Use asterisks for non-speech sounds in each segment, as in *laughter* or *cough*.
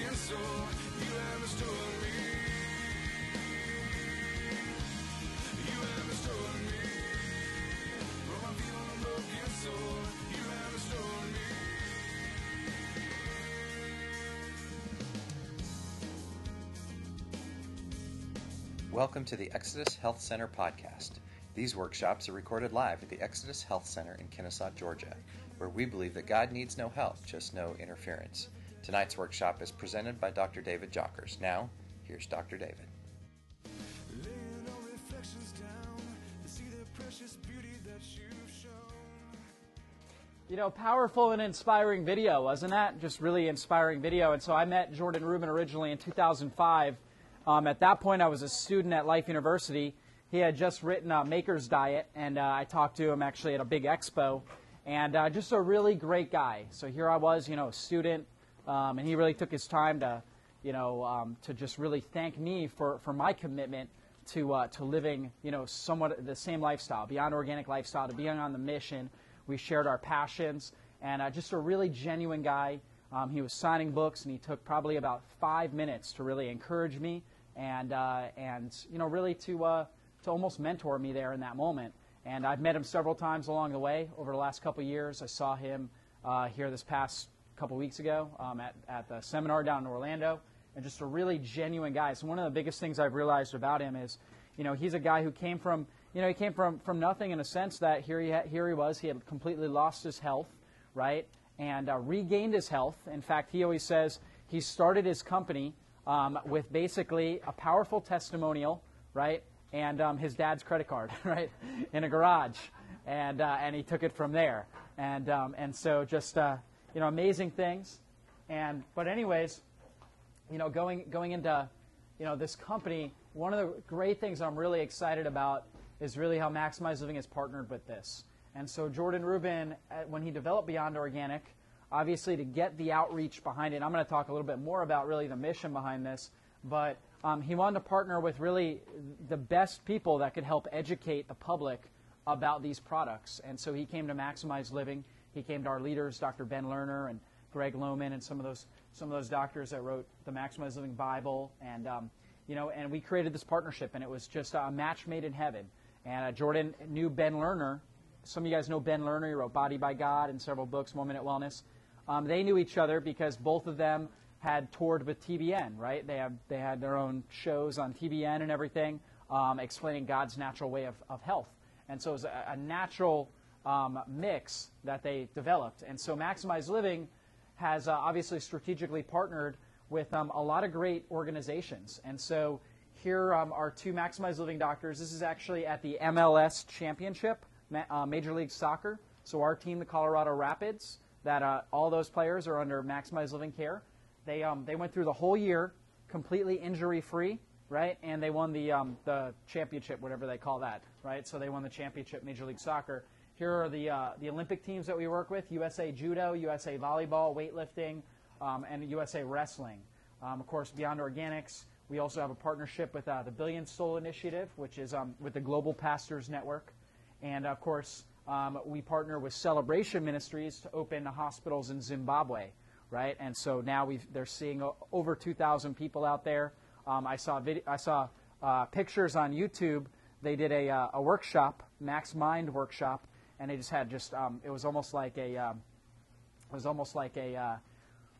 broken soul. You have restored me. You have restored me. From a feeling broken soul. You have restored me. Welcome to the Exodus Health Center podcast. These workshops are recorded live at the Exodus Health Center in Kennesaw, Georgia, where we believe that God needs no help, just no interference. Tonight's workshop is presented by Dr. David Jockers. Now, here's Dr. David. Laying all reflections down to see the precious beauty that you've. You know, powerful and inspiring video, wasn't that? Just really inspiring video. And so I met Jordan Rubin originally in 2005. Um, at that point, I was a student at Life University. He had just written uh, Maker's Diet, and uh, I talked to him actually at a big expo. And uh, just a really great guy. So here I was, you know, a student, um, and he really took his time to, you know, um, to just really thank me for, for my commitment to uh, to living, you know, somewhat the same lifestyle, beyond organic lifestyle, to being on the mission. We shared our passions, and uh, just a really genuine guy. Um, he was signing books, and he took probably about five minutes to really encourage me and uh, and you know really to uh, to almost mentor me there in that moment. And I've met him several times along the way over the last couple years. I saw him uh, here this past couple weeks ago um, at, at the seminar down in Orlando, and just a really genuine guy. So one of the biggest things I've realized about him is, you know, he's a guy who came from, you know, he came from, from nothing in a sense that here he, ha- here he was. He had completely lost his health, right, and uh, regained his health. In fact, he always says he started his company um, with basically a powerful testimonial, right, and um, his dad's credit card, *laughs* right, in a garage, and uh, and he took it from there, and um, and so just uh, you know amazing things, and but anyways, you know going going into you know this company, one of the great things I'm really excited about is really how Maximize Living is partnered with this, and so Jordan Rubin, when he developed Beyond Organic, obviously to get the outreach behind it. I'm going to talk a little bit more about really the mission behind this, but um, he wanted to partner with really the best people that could help educate the public about these products. And so he came to Maximize Living. He came to our leaders, Dr. Ben Lerner and Greg Loman, and some of those some of those doctors that wrote the Maximize Living Bible, and um, you know, and we created this partnership, and it was just a match made in heaven. And uh, Jordan knew Ben Lerner. Some of you guys know Ben Lerner. He wrote Body by God and several books, One Minute Wellness. Um, they knew each other because both of them had toured with TBN, right? They had they had their own shows on TBN and everything, um, explaining God's natural way of, of health. And so it was a, a natural um, mix that they developed. And so Maximize Living has uh, obviously strategically partnered with um, a lot of great organizations. And so here um, are two Maximize Living doctors. This is actually at the MLS Championship, uh, Major League Soccer. So our team, the Colorado Rapids, that uh, all those players are under Maximize Living Care. They, um, they went through the whole year completely injury free, right? And they won the, um, the championship, whatever they call that, right? So they won the championship, Major League Soccer. Here are the, uh, the Olympic teams that we work with USA Judo, USA Volleyball, weightlifting, um, and USA Wrestling. Um, of course, Beyond Organics, we also have a partnership with uh, the Billion Soul Initiative, which is um, with the Global Pastors Network. And of course, um, we partner with Celebration Ministries to open hospitals in Zimbabwe, right? And so now we've, they're seeing over 2,000 people out there. Um, I saw, I saw uh, pictures on YouTube. They did a, uh, a workshop, Max Mind workshop, and they just had just, um, it was almost like a, um, it was almost like a, uh,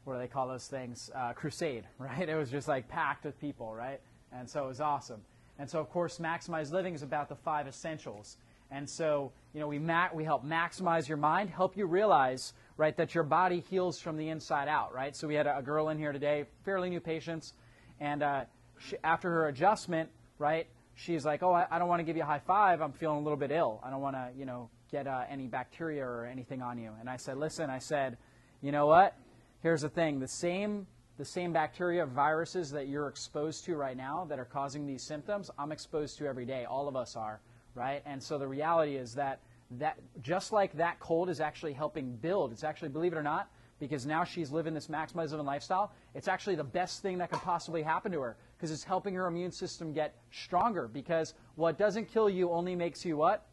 what do they call those things? Uh, crusade, *laughs* right? It was just like packed with people, right? And so it was awesome. And so, of course, Maximize Living is about the five essentials. And so, you know, we, ma- we help maximize your mind, help you realize, right, that your body heals from the inside out, right? So we had a, a girl in here today, fairly new patients, and uh, she, after her adjustment, right, she's like, oh, I, I don't want to give you a high five. I'm feeling a little bit ill. I don't want to, you know, get uh, any bacteria or anything on you. And I said, listen, I said, you know what? Here's the thing. The same the same bacteria, viruses that you're exposed to right now that are causing these symptoms, I'm exposed to every day. All of us are, right? And so the reality is that that just like that cold is actually helping build, it's actually, believe it or not, because now she's living this maximize living lifestyle, it's actually the best thing that could possibly happen to her because it's helping her immune system get stronger because what doesn't kill you only makes you what?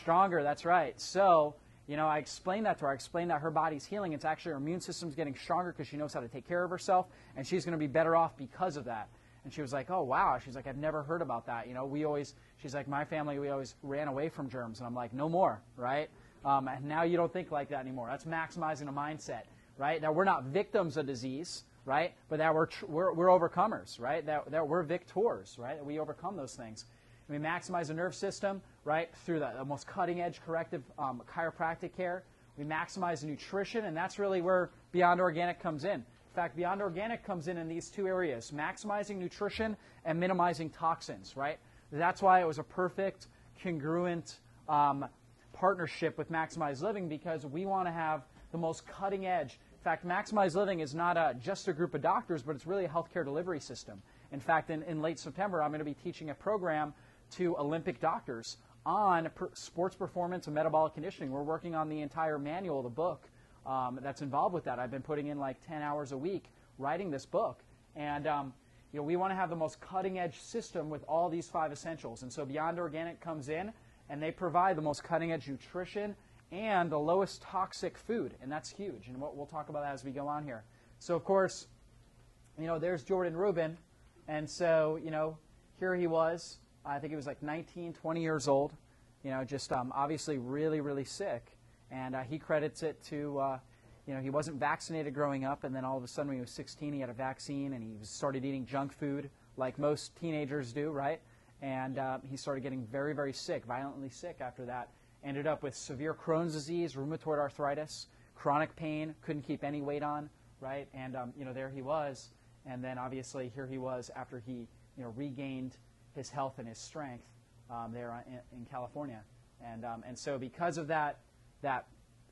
Stronger, that's right. So, you know, I explained that to her. I explained that her body's healing. It's actually her immune system's getting stronger because she knows how to take care of herself, and she's going to be better off because of that. And she was like, oh, wow. She's like, I've never heard about that. You know, we always, she's like, my family, we always ran away from germs. And I'm like, no more, right? Um, and now you don't think like that anymore. That's maximizing a mindset, right? That we're not victims of disease, right? But that we're, we're, we're overcomers, right? That, that we're victors, right? That we overcome those things. We maximize the nerve system, right, through the, the most cutting edge corrective um, chiropractic care. We maximize the nutrition, and that's really where Beyond Organic comes in. In fact, Beyond Organic comes in in these two areas maximizing nutrition and minimizing toxins, right? That's why it was a perfect, congruent um, partnership with Maximize Living because we want to have the most cutting edge. In fact, Maximize Living is not a, just a group of doctors, but it's really a healthcare delivery system. In fact, in, in late September, I'm going to be teaching a program to Olympic doctors on per, sports performance and metabolic conditioning. We're working on the entire manual the book um, that's involved with that. I've been putting in like 10 hours a week writing this book. And um, you know, we want to have the most cutting edge system with all these five essentials. And so Beyond Organic comes in and they provide the most cutting edge nutrition and the lowest toxic food. And that's huge. And we'll talk about that as we go on here. So, of course, you know, there's Jordan Rubin. And so, you know, here he was. I think he was like 19, 20 years old. You know, just um, obviously really, really sick and uh, he credits it to, uh, you know, he wasn't vaccinated growing up, and then all of a sudden when he was 16, he had a vaccine, and he started eating junk food like most teenagers do, right? And uh, he started getting very, very sick, violently sick after that. Ended up with severe Crohn's disease, rheumatoid arthritis, chronic pain, couldn't keep any weight on, right? And, um, you know, there he was. And then obviously here he was after he, you know, regained his health and his strength um, there in, in California. And, um, and so because of that, that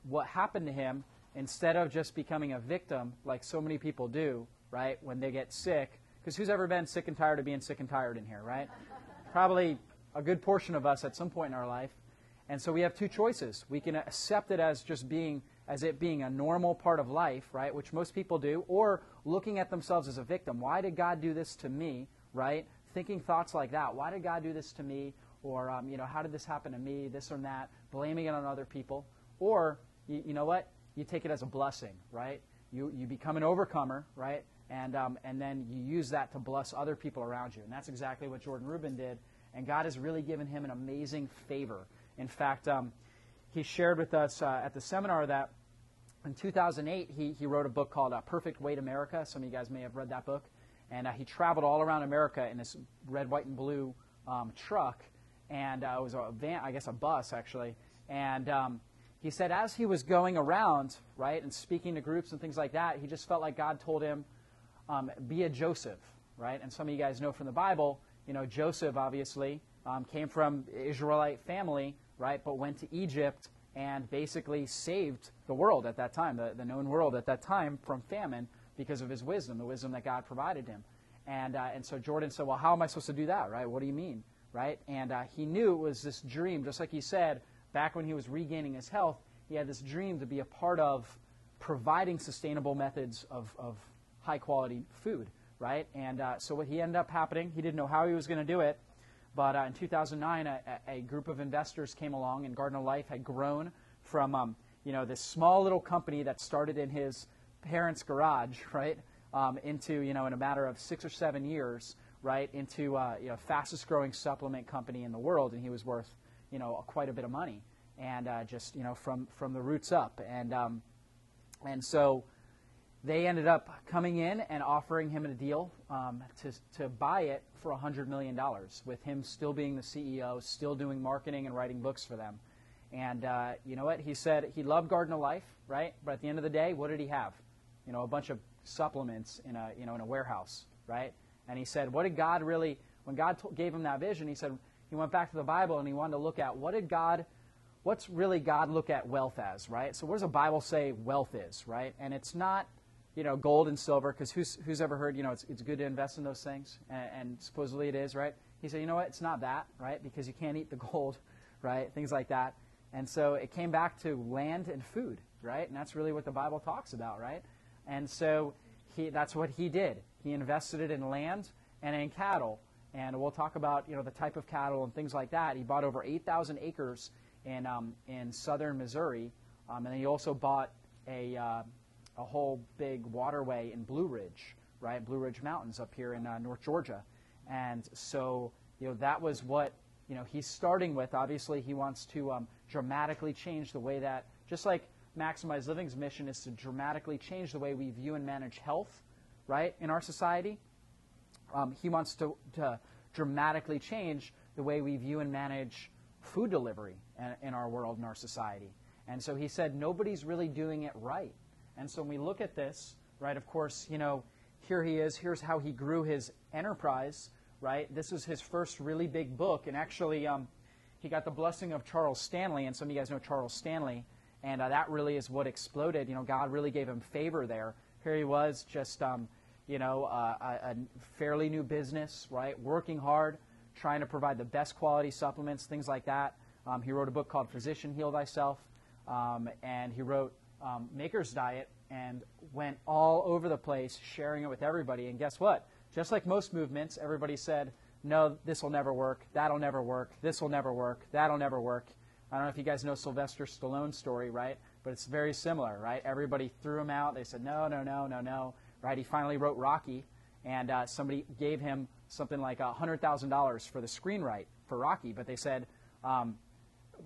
what happened to him, instead of just becoming a victim like so many people do, right, when they get sick, because who's ever been sick and tired of being sick and tired in here, right? *laughs* Probably a good portion of us at some point in our life. And so we have two choices. We can accept it as just being, as it being a normal part of life, right, which most people do, or looking at themselves as a victim. Why did God do this to me, right? Thinking thoughts like that. Why did God do this to me? Or, um, you know, how did this happen to me? This or that. Blaming it on other people. Or, you, you know what? You take it as a blessing, right? You, you become an overcomer, right? And, um, and then you use that to bless other people around you. And that's exactly what Jordan Rubin did. And God has really given him an amazing favor. In fact, um, he shared with us uh, at the seminar that in 2008, he, he wrote a book called uh, Perfect Weight America. Some of you guys may have read that book. And uh, he traveled all around America in this red, white, and blue um, truck. And uh, it was a van, I guess a bus, actually. And um, he said as he was going around, right, and speaking to groups and things like that, he just felt like God told him, um, be a Joseph, right? And some of you guys know from the Bible, you know, Joseph obviously um, came from Israelite family, right, but went to Egypt and basically saved the world at that time, the, the known world at that time, from famine because of his wisdom, the wisdom that God provided him. And, uh, and so Jordan said, well, how am I supposed to do that, right? What do you mean, right? And uh, he knew it was this dream, just like he said, back when he was regaining his health, he had this dream to be a part of providing sustainable methods of, of high quality food, right? And uh, so what he ended up happening, he didn't know how he was going to do it, but uh, in 2009, a, a, group of investors came along, and Garden of Life had grown from um, you know this small little company that started in his parents' garage, right, um, into you know in a matter of six or seven years, right, into uh, you know fastest growing supplement company in the world, and he was worth you know, quite a bit of money, and uh, just you know from from the roots up, and um, and so they ended up coming in and offering him a deal um, to to buy it for hundred million dollars, with him still being the CEO, still doing marketing and writing books for them. And uh, you know what? He said he loved Garden of Life, right? But at the end of the day, what did he have? You know, a bunch of supplements in a you know in a warehouse, right? And he said, what did God really? When God gave him that vision, he said, he went back to the Bible and he wanted to look at what did God, what's really God look at wealth as, right? So what does the Bible say wealth is, right? And it's not, you know, gold and silver, because who's, who's ever heard, you know, it's, it's good to invest in those things, and, and supposedly it is, right? He said, you know what, it's not that, right? Because you can't eat the *laughs* gold, right? Things like that. And so it came back to land and food, right? And that's really what the Bible talks about, right? And so he, that's what he did. He invested it in land and in cattle and we'll talk about you know the type of cattle and things like that. He bought over 8,000 acres in um, in southern Missouri, Um, and he also bought a, uh, a whole big waterway in Blue Ridge, right? Blue Ridge Mountains up here in uh, North Georgia. And so, you know, that was what, you know, he's starting with. Obviously, he wants to um, dramatically change the way that, just like Maximize Living's mission is to dramatically change the way we view and manage health, right, in our society. Um, he wants to, to dramatically change the way we view and manage food delivery in, in our world and our society. And so he said, nobody's really doing it right. And so when we look at this, right, of course, you know, here he is. Here's how he grew his enterprise, right? This was his first really big book. And actually, um, he got the blessing of Charles Stanley. And some of you guys know Charles Stanley. And uh, that really is what exploded. You know, God really gave him favor there. Here he was, just, um, you know, uh, a, a fairly new business, right? Working hard, trying to provide the best quality supplements, things like that. Um, he wrote a book called Physician Heal Thyself. Um, and he wrote um, Maker's Diet and went all over the place sharing it with everybody. And guess what? Just like most movements, everybody said, no, this will never work, that'll never work, this will never work, that'll never work. I don't know if you guys know Sylvester Stallone's story, right? But it's very similar, right? Everybody threw him out. They said, no, no, no, no, no, right? He finally wrote Rocky, and uh, somebody gave him something like $100,000 for the screenwrite for Rocky, but they said, um,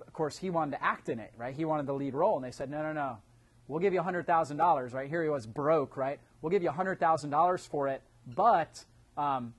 of course, he wanted to act in it, right? He wanted the lead role, and they said, no, no, no. We'll give you $100,000, right? Here he was broke, right? We'll give you $100,000 for it, but um,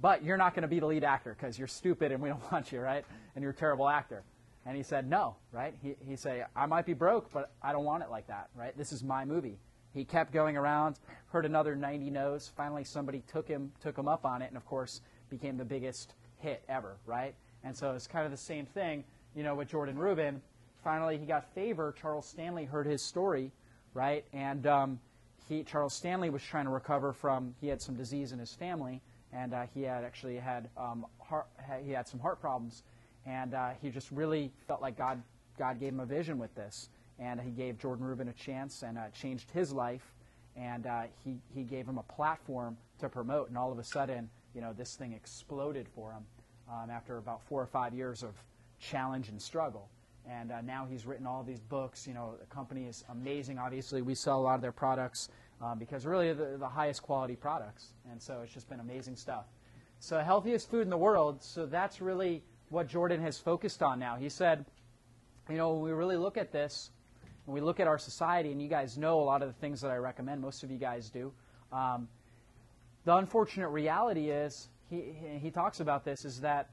but you're not going to be the lead actor because you're stupid and we don't *laughs* want you, right? And you're a terrible actor. And he said, no, right? He, he said, I might be broke, but I don't want it like that, right? This is my movie. He kept going around, heard another 90 no's. Finally, somebody took him, took him up on it, and of course, became the biggest hit ever, right? And so it's kind of the same thing, you know, with Jordan Rubin. Finally, he got favor. Charles Stanley heard his story, right? And um, he, Charles Stanley was trying to recover from, he had some disease in his family, and uh, he had actually had, um, heart, he had some heart problems and uh, he just really felt like God, God gave him a vision with this. And he gave Jordan Rubin a chance and uh, changed his life. And uh, he, he gave him a platform to promote. And all of a sudden, you know, this thing exploded for him um, after about four or five years of challenge and struggle. And uh, now he's written all these books. You know, the company is amazing. Obviously, we sell a lot of their products um, because really the, the highest quality products. And so it's just been amazing stuff. So healthiest food in the world. So that's really what Jordan has focused on now. He said, you know, when we really look at this, when we look at our society, and you guys know a lot of the things that I recommend, most of you guys do, um, the unfortunate reality is, he, he talks about this, is that,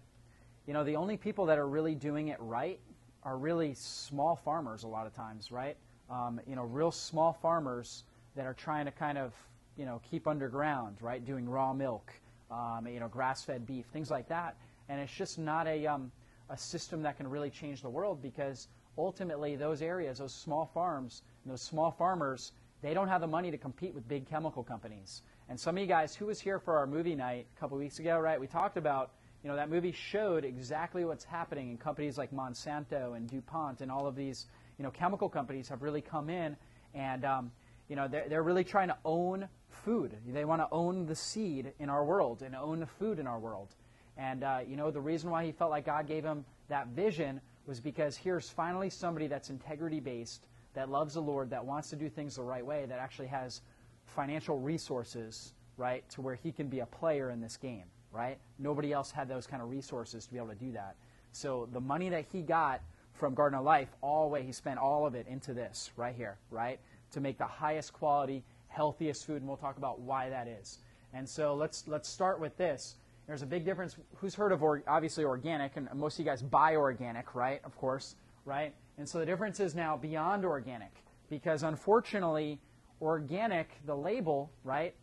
you know, the only people that are really doing it right are really small farmers a lot of times, right? Um, you know, real small farmers that are trying to kind of, you know, keep underground, right? Doing raw milk, um, you know, grass-fed beef, things like that and it's just not a, um, a system that can really change the world because ultimately those areas, those small farms, those small farmers, they don't have the money to compete with big chemical companies. And some of you guys, who was here for our movie night a couple weeks ago, right? We talked about, you know, that movie showed exactly what's happening in companies like Monsanto and DuPont and all of these, you know, chemical companies have really come in and, um, you know, they're, they're really trying to own food. They want to own the seed in our world and own the food in our world. And, uh, you know, the reason why he felt like God gave him that vision was because here's finally somebody that's integrity based, that loves the Lord, that wants to do things the right way, that actually has financial resources, right, to where he can be a player in this game, right? Nobody else had those kind of resources to be able to do that. So the money that he got from Garden of Life, all the way, he spent all of it into this right here, right? To make the highest quality, healthiest food, and we'll talk about why that is. And so let's let's start with this. There's a big difference. Who's heard of or, obviously organic, and most of you guys buy organic, right? Of course, right? And so the difference is now beyond organic, because unfortunately, organic, the label, right,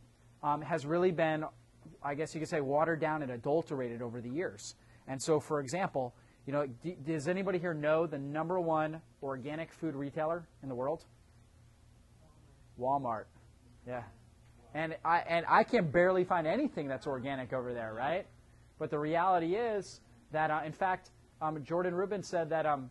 um, has really been, I guess you could say, watered down and adulterated over the years. And so, for example, you know, d- does anybody here know the number one organic food retailer in the world? Walmart. Yeah, and I, and I can barely find anything that's organic over there, right? But the reality is that, uh, in fact, um, Jordan Rubin said that um,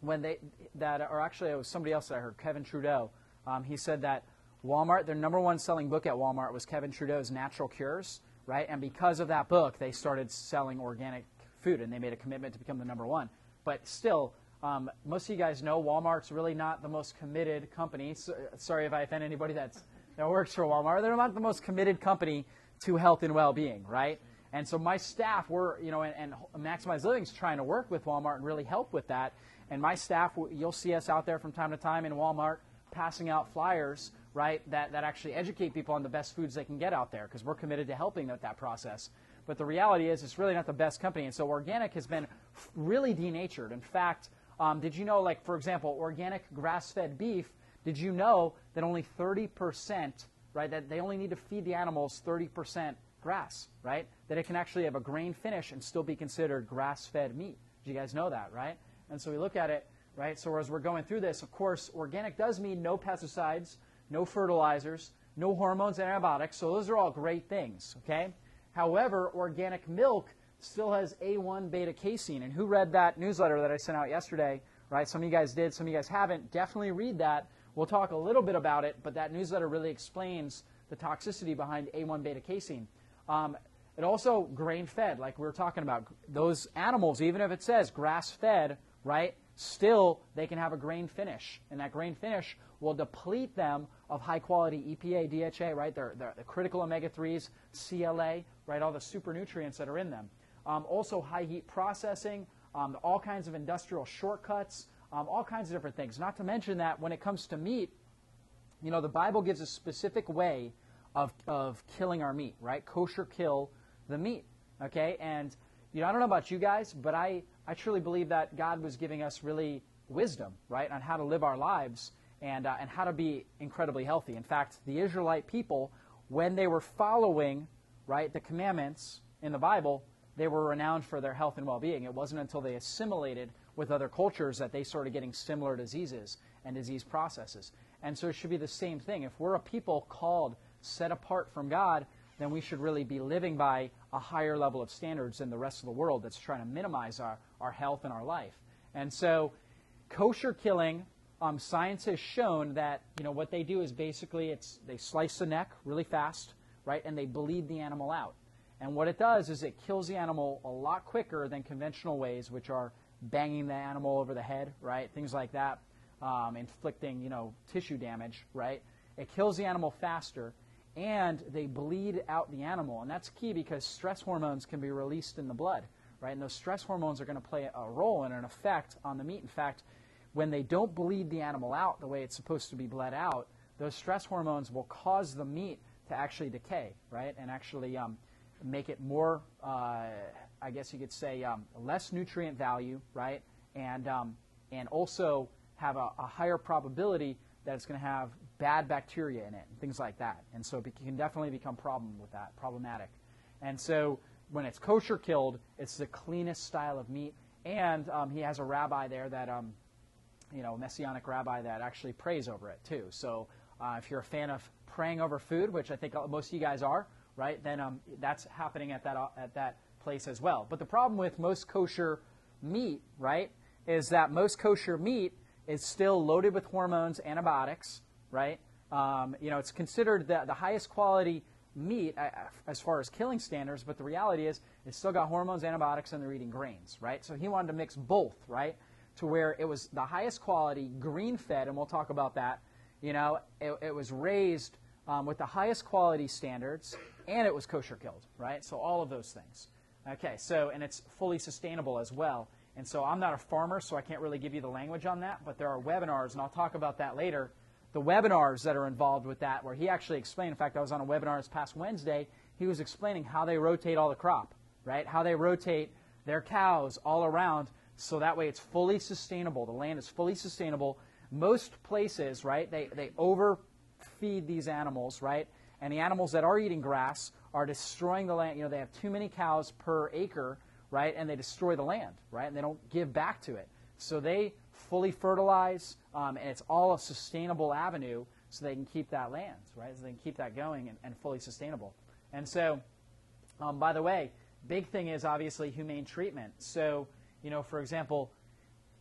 when they, that, or actually it was somebody else that I heard, Kevin Trudeau, um, he said that Walmart, their number one selling book at Walmart was Kevin Trudeau's Natural Cures, right? And because of that book, they started selling organic food and they made a commitment to become the number one. But still, Um, most of you guys know Walmart's really not the most committed company. So, sorry if I offend anybody that's, that works for Walmart. They're not the most committed company to health and well-being, right? And so my staff, we're, you know, and, and Maximize Living's trying to work with Walmart and really help with that. And my staff, you'll see us out there from time to time in Walmart passing out flyers, right, that, that actually educate people on the best foods they can get out there because we're committed to helping with that process. But the reality is, it's really not the best company. And so organic has been really denatured. In fact, um, did you know, like, for example, organic grass fed beef, did you know that only 30%, right, that they only need to feed the animals 30% grass, right? That it can actually have a grain finish and still be considered grass fed meat. Do you guys know that, right? And so we look at it, right? So as we're going through this, of course, organic does mean no pesticides, no fertilizers, no hormones and antibiotics. So those are all great things, okay? However, organic milk still has A1 beta casein. And who read that newsletter that I sent out yesterday? Right? Some of you guys did, some of you guys haven't. Definitely read that. We'll talk a little bit about it, but that newsletter really explains the toxicity behind A1 beta casein. Um, it also grain fed, like we were talking about. Those animals, even if it says grass fed, right, still they can have a grain finish. And that grain finish will deplete them of high quality EPA, DHA, right? They're, they're the critical omega 3s, CLA, right? All the super nutrients that are in them. Um, also, high heat processing, um, all kinds of industrial shortcuts, um, all kinds of different things. Not to mention that when it comes to meat, you know, the Bible gives a specific way of, of killing our meat, right? Kosher kill the meat, okay? And, you know, I don't know about you guys, but I, I truly believe that God was giving us really wisdom, right, on how to live our lives and, uh, and how to be incredibly healthy. In fact, the Israelite people, when they were following, right, the commandments in the Bible, they were renowned for their health and well-being. It wasn't until they assimilated with other cultures that they started getting similar diseases and disease processes. And so it should be the same thing. If we're a people called, set apart from God, then we should really be living by a higher level of standards than the rest of the world that's trying to minimize our, our health and our life. And so kosher killing, um, science has shown that you know what they do is basically it's they slice the neck really fast, right, and they bleed the animal out. And what it does is it kills the animal a lot quicker than conventional ways, which are banging the animal over the head, right? Things like that, um, inflicting, you know, tissue damage, right? It kills the animal faster, and they bleed out the animal. And that's key because stress hormones can be released in the blood, right? And those stress hormones are going to play a role and an effect on the meat. In fact, when they don't bleed the animal out the way it's supposed to be bled out, those stress hormones will cause the meat to actually decay, right? And actually um, make it more, uh, I guess you could say, um, less nutrient value, right? And, um, and also have a, a, higher probability that it's going to have bad bacteria in it and things like that. And so it can definitely become problem with that, problematic. And so when it's kosher killed, it's the cleanest style of meat. And um, he has a rabbi there that, um, you know, messianic rabbi that actually prays over it too. So uh, if you're a fan of praying over food, which I think most of you guys are, right, then um, that's happening at that, at that place as well. But the problem with most kosher meat, right, is that most kosher meat is still loaded with hormones, antibiotics, right? Um, you know, it's considered the, the highest quality meat as far as killing standards, but the reality is it's still got hormones, antibiotics, and they're eating grains, right? So he wanted to mix both, right, to where it was the highest quality, green fed, and we'll talk about that. You know, it, it was raised um, with the highest quality standards, and it was kosher killed, right? So all of those things. Okay, so, and it's fully sustainable as well. And so I'm not a farmer, so I can't really give you the language on that, but there are webinars, and I'll talk about that later. The webinars that are involved with that, where he actually explained, in fact, I was on a webinar this past Wednesday, he was explaining how they rotate all the crop, right? How they rotate their cows all around so that way it's fully sustainable. The land is fully sustainable. Most places, right, they, they overfeed these animals, right? and the animals that are eating grass are destroying the land. You know, they have too many cows per acre, right? And they destroy the land, right? And they don't give back to it. So they fully fertilize, um, and it's all a sustainable avenue so they can keep that land, right? So they can keep that going and, and fully sustainable. And so, um, by the way, big thing is obviously humane treatment. So, you know, for example,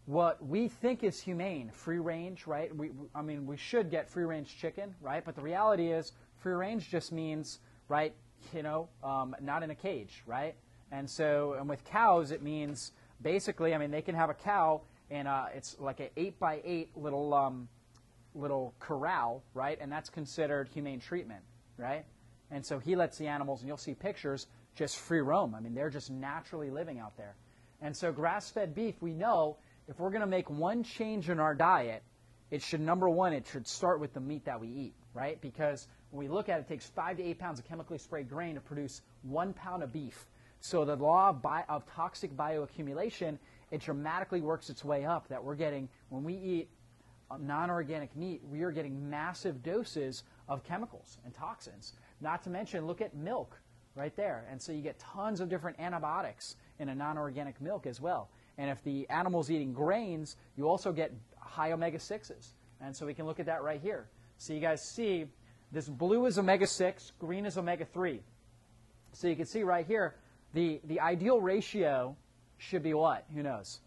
what we think is humane, free range, right? We, I mean, we should get free range chicken, right? But the reality is, Free range just means, right, you know, um, not in a cage, right? And so, and with cows, it means basically, I mean, they can have a cow and uh, it's like an eight by eight little um, little corral, right? And that's considered humane treatment, right? And so he lets the animals, and you'll see pictures, just free roam. I mean, they're just naturally living out there. And so grass-fed beef, we know if we're going to make one change in our diet, it should number one, it should start with the meat that we eat, right? Because when we look at it, it takes five to eight pounds of chemically sprayed grain to produce one pound of beef. So the law of, bi- of toxic bioaccumulation, it dramatically works its way up. That we're getting when we eat non-organic meat, we are getting massive doses of chemicals and toxins. Not to mention, look at milk right there. And so you get tons of different antibiotics in a non-organic milk as well. And if the animal's eating grains, you also get high omega-6s. And so we can look at that right here. So you guys see this blue is omega-6, green is omega-3. So you can see right here, the, the ideal ratio should be what? Who knows?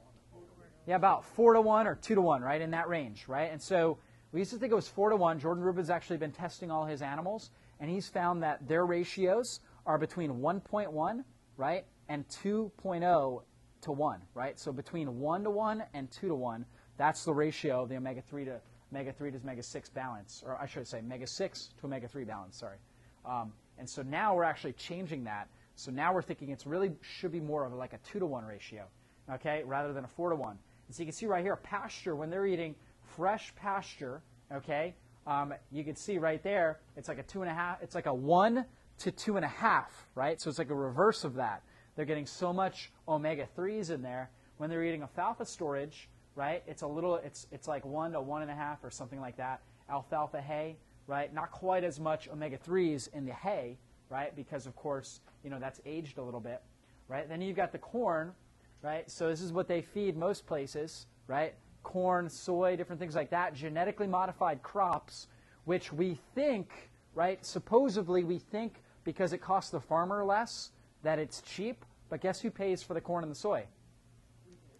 Yeah, about 4 to 1 or 2 to 1, right? In that range, right? And so we used to think it was 4 to 1. Jordan Rubin's actually been testing all his animals, and he's found that their ratios are between 1.1, right, and 2.0 to 1, right? So between 1 to 1 and 2 to 1, that's the ratio of the omega 3 to omega 3 to omega 6 balance, or I should say omega 6 to omega 3 balance, sorry. Um, and so now we're actually changing that. So now we're thinking it's really should be more of like a 2 to 1 ratio, okay, rather than a 4 to 1. And so you can see right here, pasture, when they're eating fresh pasture, okay, um, you can see right there, it's like a two and a half, it's like a one to two and a half, right? So it's like a reverse of that. They're getting so much omega 3s in there. When they're eating alfalfa storage, right, it's a little, it's, it's like one to one and a half or something like that. Alfalfa hay, right, not quite as much omega 3s in the hay, right, because of course, you know, that's aged a little bit, right? Then you've got the corn, right? So this is what they feed most places, right? Corn, soy, different things like that, genetically modified crops, which we think, right? Supposedly we think because it costs the farmer less that it's cheap, but guess who pays for the corn and the soy?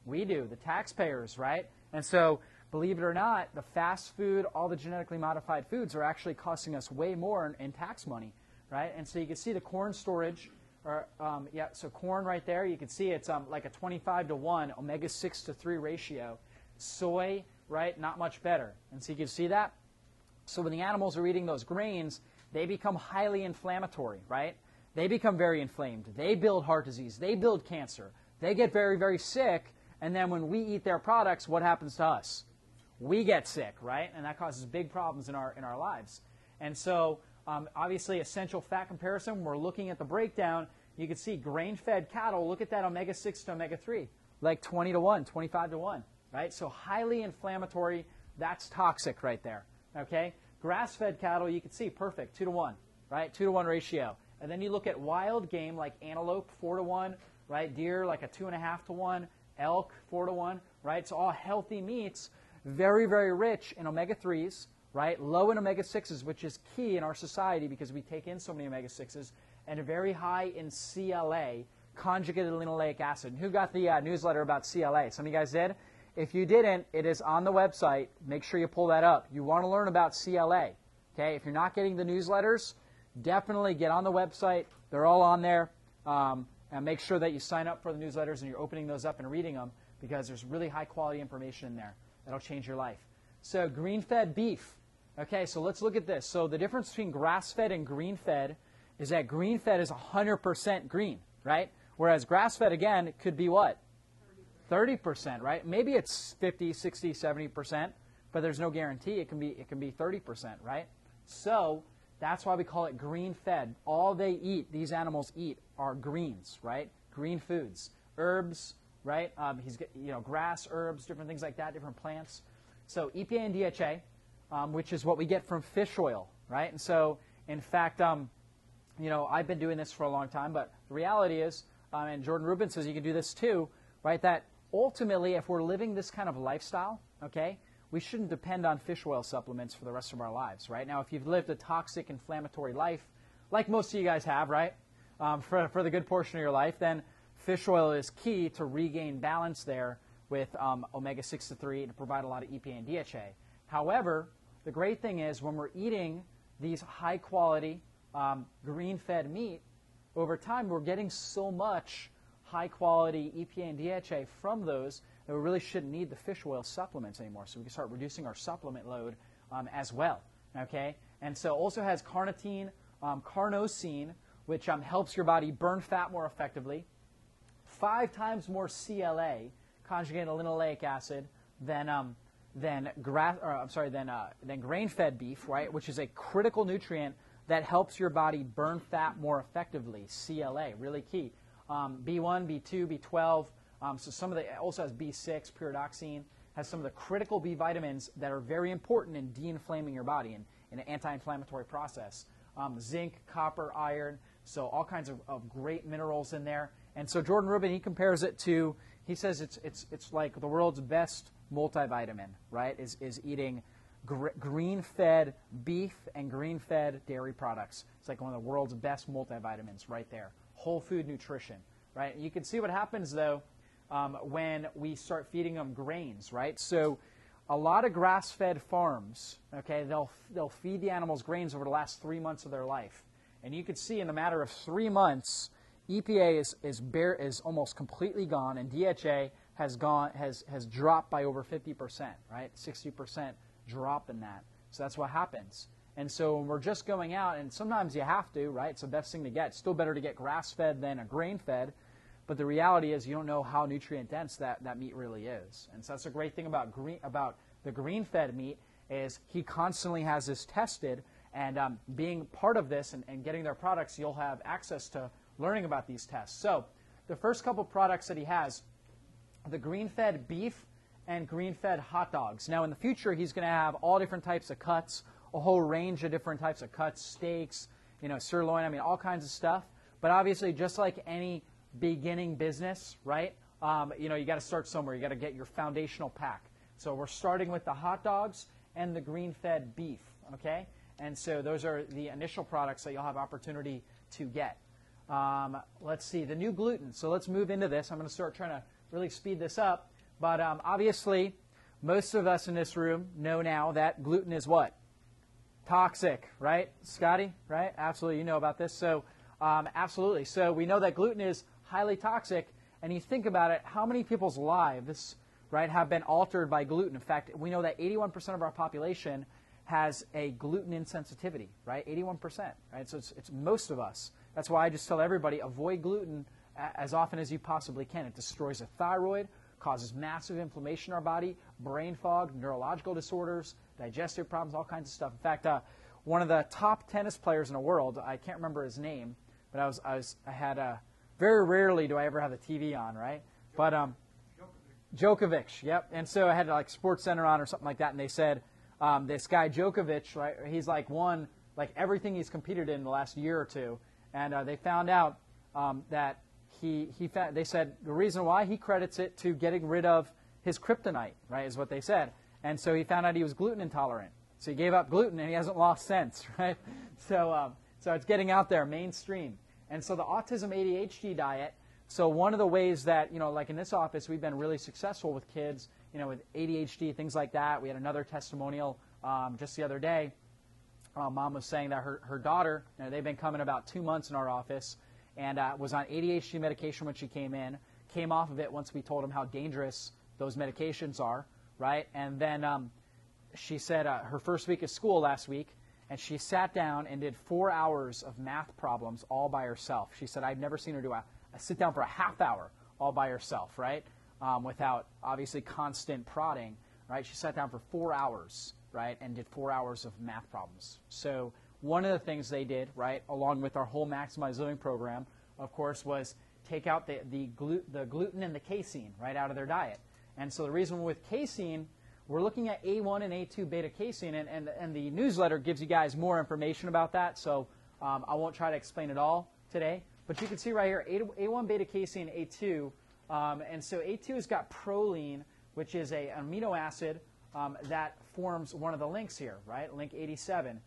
We do, the taxpayers, right? And so, believe it or not, the fast food, all the genetically modified foods are actually costing us way more in, in tax money, right? And so you can see the corn storage, or um, yeah, so corn right there, you can see it's um, like a 25 to 1 omega 6 to 3 ratio. Soy, right, not much better. And so you can see that. So when the animals are eating those grains, they become highly inflammatory, right? They become very inflamed. They build heart disease. They build cancer. They get very, very sick. And then when we eat their products, what happens to us? We get sick, right? And that causes big problems in our, in our lives. And so, um, obviously, essential fat comparison, we're looking at the breakdown, you can see grain fed cattle, look at that omega 6 to omega 3, like 20 to 1, 25 to 1, right? So, highly inflammatory, that's toxic right there, okay? Grass fed cattle, you can see perfect, 2 to 1, right? 2 to 1 ratio. And then you look at wild game like antelope, 4 to 1, right? Deer, like a 2.5 to 1, elk, 4 to 1, right? So, all healthy meats, very, very rich in omega 3s, right? Low in omega 6s, which is key in our society because we take in so many omega 6s, and very high in CLA, conjugated linoleic acid. Who got the uh, newsletter about CLA? Some of you guys did? If you didn't, it is on the website. Make sure you pull that up. You want to learn about CLA. Okay, if you're not getting the newsletters, definitely get on the website. They're all on there. Um, and make sure that you sign up for the newsletters and you're opening those up and reading them because there's really high quality information in there that'll change your life. So, green fed beef. Okay, so let's look at this. So, the difference between grass fed and green fed is that green fed is 100% green, right? Whereas grass fed, again, could be what? 30%, right? Maybe it's 50, 60, 70%, but there's no guarantee. It can be it can be 30%, right? So, that's why we call it green fed. All they eat, these animals eat, are greens, right? Green foods, herbs, right? Um, you know grass, herbs, different things like that, different plants. So EPA and DHA, um, which is what we get from fish oil, right? And so, in fact, um, you know, I've been doing this for a long time, but the reality is, um, and Jordan Rubin says you can do this too, right? That ultimately, if we're living this kind of lifestyle, okay, we shouldn't depend on fish oil supplements for the rest of our lives, right? Now, if you've lived a toxic, inflammatory life, like most of you guys have, right, um, for, for the good portion of your life, then fish oil is key to regain balance there with um, omega 6 to 3 to provide a lot of EPA and DHA. However, the great thing is when we're eating these high quality um, green fed meat, over time we're getting so much high quality EPA and DHA from those that we really shouldn't need the fish oil supplements anymore. So we can start reducing our supplement load um, as well. Okay, and so also has carnitine, um, carnosine, which um, helps your body burn fat more effectively. Five times more CLA, conjugated linoleic acid, than um, than grass. Or, I'm sorry, than uh, than grain-fed beef, right? Which is a critical nutrient that helps your body burn fat more effectively. CLA, really key. Um, B1, B2, B12. Um, so some of the also has B6, pyridoxine, has some of the critical B vitamins that are very important in de-inflaming your body and in an anti-inflammatory process. Um, zinc, copper, iron, so all kinds of, of great minerals in there. And so Jordan Rubin, he compares it to, he says it's, it's, it's like the world's best multivitamin, right? Is, is eating gr- green fed beef and green fed dairy products. It's like one of the world's best multivitamins right there. Whole food nutrition, right? You can see what happens though um, when we start feeding them grains, right? So a lot of grass fed farms, okay, they'll, they'll feed the animals grains over the last three months of their life. And you can see in a matter of three months, EPA is, is, bare, is almost completely gone, and DHA has, gone, has, has dropped by over 50%, right? 60% drop in that. So that's what happens. And so we're just going out, and sometimes you have to, right? It's the best thing to get. It's still better to get grass fed than a grain fed. But the reality is you don't know how nutrient dense that, that meat really is. And so that's a great thing about green about the green fed meat is he constantly has this tested and um, being part of this and, and getting their products, you'll have access to learning about these tests. So the first couple products that he has, the green-fed beef and green-fed hot dogs. Now in the future, he's going to have all different types of cuts, a whole range of different types of cuts, steaks, you know, sirloin, I mean, all kinds of stuff. But obviously, just like any beginning business, right? Um, you know, you got to start somewhere. You got to get your foundational pack. So we're starting with the hot dogs and the green-fed beef, okay? And so those are the initial products that you'll have opportunity to get. Um, let's see, the new gluten. So let's move into this. I'm going to start trying to really speed this up. But um, obviously, most of us in this room know now that gluten is what? Toxic, right? Scotty, right? Absolutely, you know about this. So, um, absolutely. So we know that gluten is highly toxic. And you think about it, how many people's lives, right, have been altered by gluten? In fact, we know that 81% of our population has a gluten insensitivity, right? 81%, right? So it's, it's most of us. That's why I just tell everybody avoid gluten as often as you possibly can. It destroys the thyroid, causes massive inflammation in our body, brain fog, neurological disorders, digestive problems, all kinds of stuff. In fact, uh, one of the top tennis players in the world, I can't remember his name, but I was, I was, I had a, very rarely do I ever have the TV on, right? But um, Djokovic, yep. And so I had like Sports Center on or something like that, and they said um, this guy Djokovic, right? He's like won like everything he's competed in the last year or two, and uh, they found out um, that he he found, they said the reason why he credits it to getting rid of his kryptonite, right? Is what they said, and so he found out he was gluten intolerant, so he gave up gluten and he hasn't lost since, *laughs* right? So um, so it's getting out there mainstream, and so the autism ADHD diet. So one of the ways that you know, like in this office, we've been really successful with kids you know, with ADHD, things like that. We had another testimonial um, just the other day. Uh, mom was saying that her, her daughter, you know, they've been coming about two months in our office, and uh, was on ADHD medication when she came in, came off of it once we told them how dangerous those medications are, right? And then um, she said uh, her first week of school last week, and she sat down and did four hours of math problems all by herself. She said, I've never seen her do a, a sit down for a half hour all by herself, right? um, without obviously constant prodding, right? She sat down for four hours, right, and did four hours of math problems. So one of the things they did, right, along with our whole Maximize Living program, of course, was take out the, the, glu- the gluten and the casein right out of their diet. And so the reason with casein, we're looking at A1 and A2 beta casein, and, and, and the newsletter gives you guys more information about that, so um, I won't try to explain it all today. But you can see right here, A, A1 beta casein, A2 um, and so A2 has got proline, which is a, an amino acid um, that forms one of the links here, right? Link 87.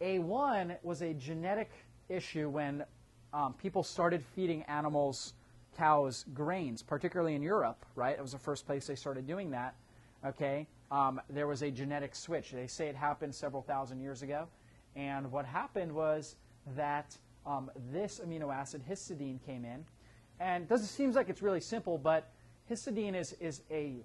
A1 was a genetic issue when um, people started feeding animals, cows, grains, particularly in Europe, right? It was the first place they started doing that. Okay, um, there was a genetic switch. They say it happened several thousand years ago, and what happened was that um, this amino acid, histidine, came in, and it doesn't seems like it's really simple, but histidine is, is a,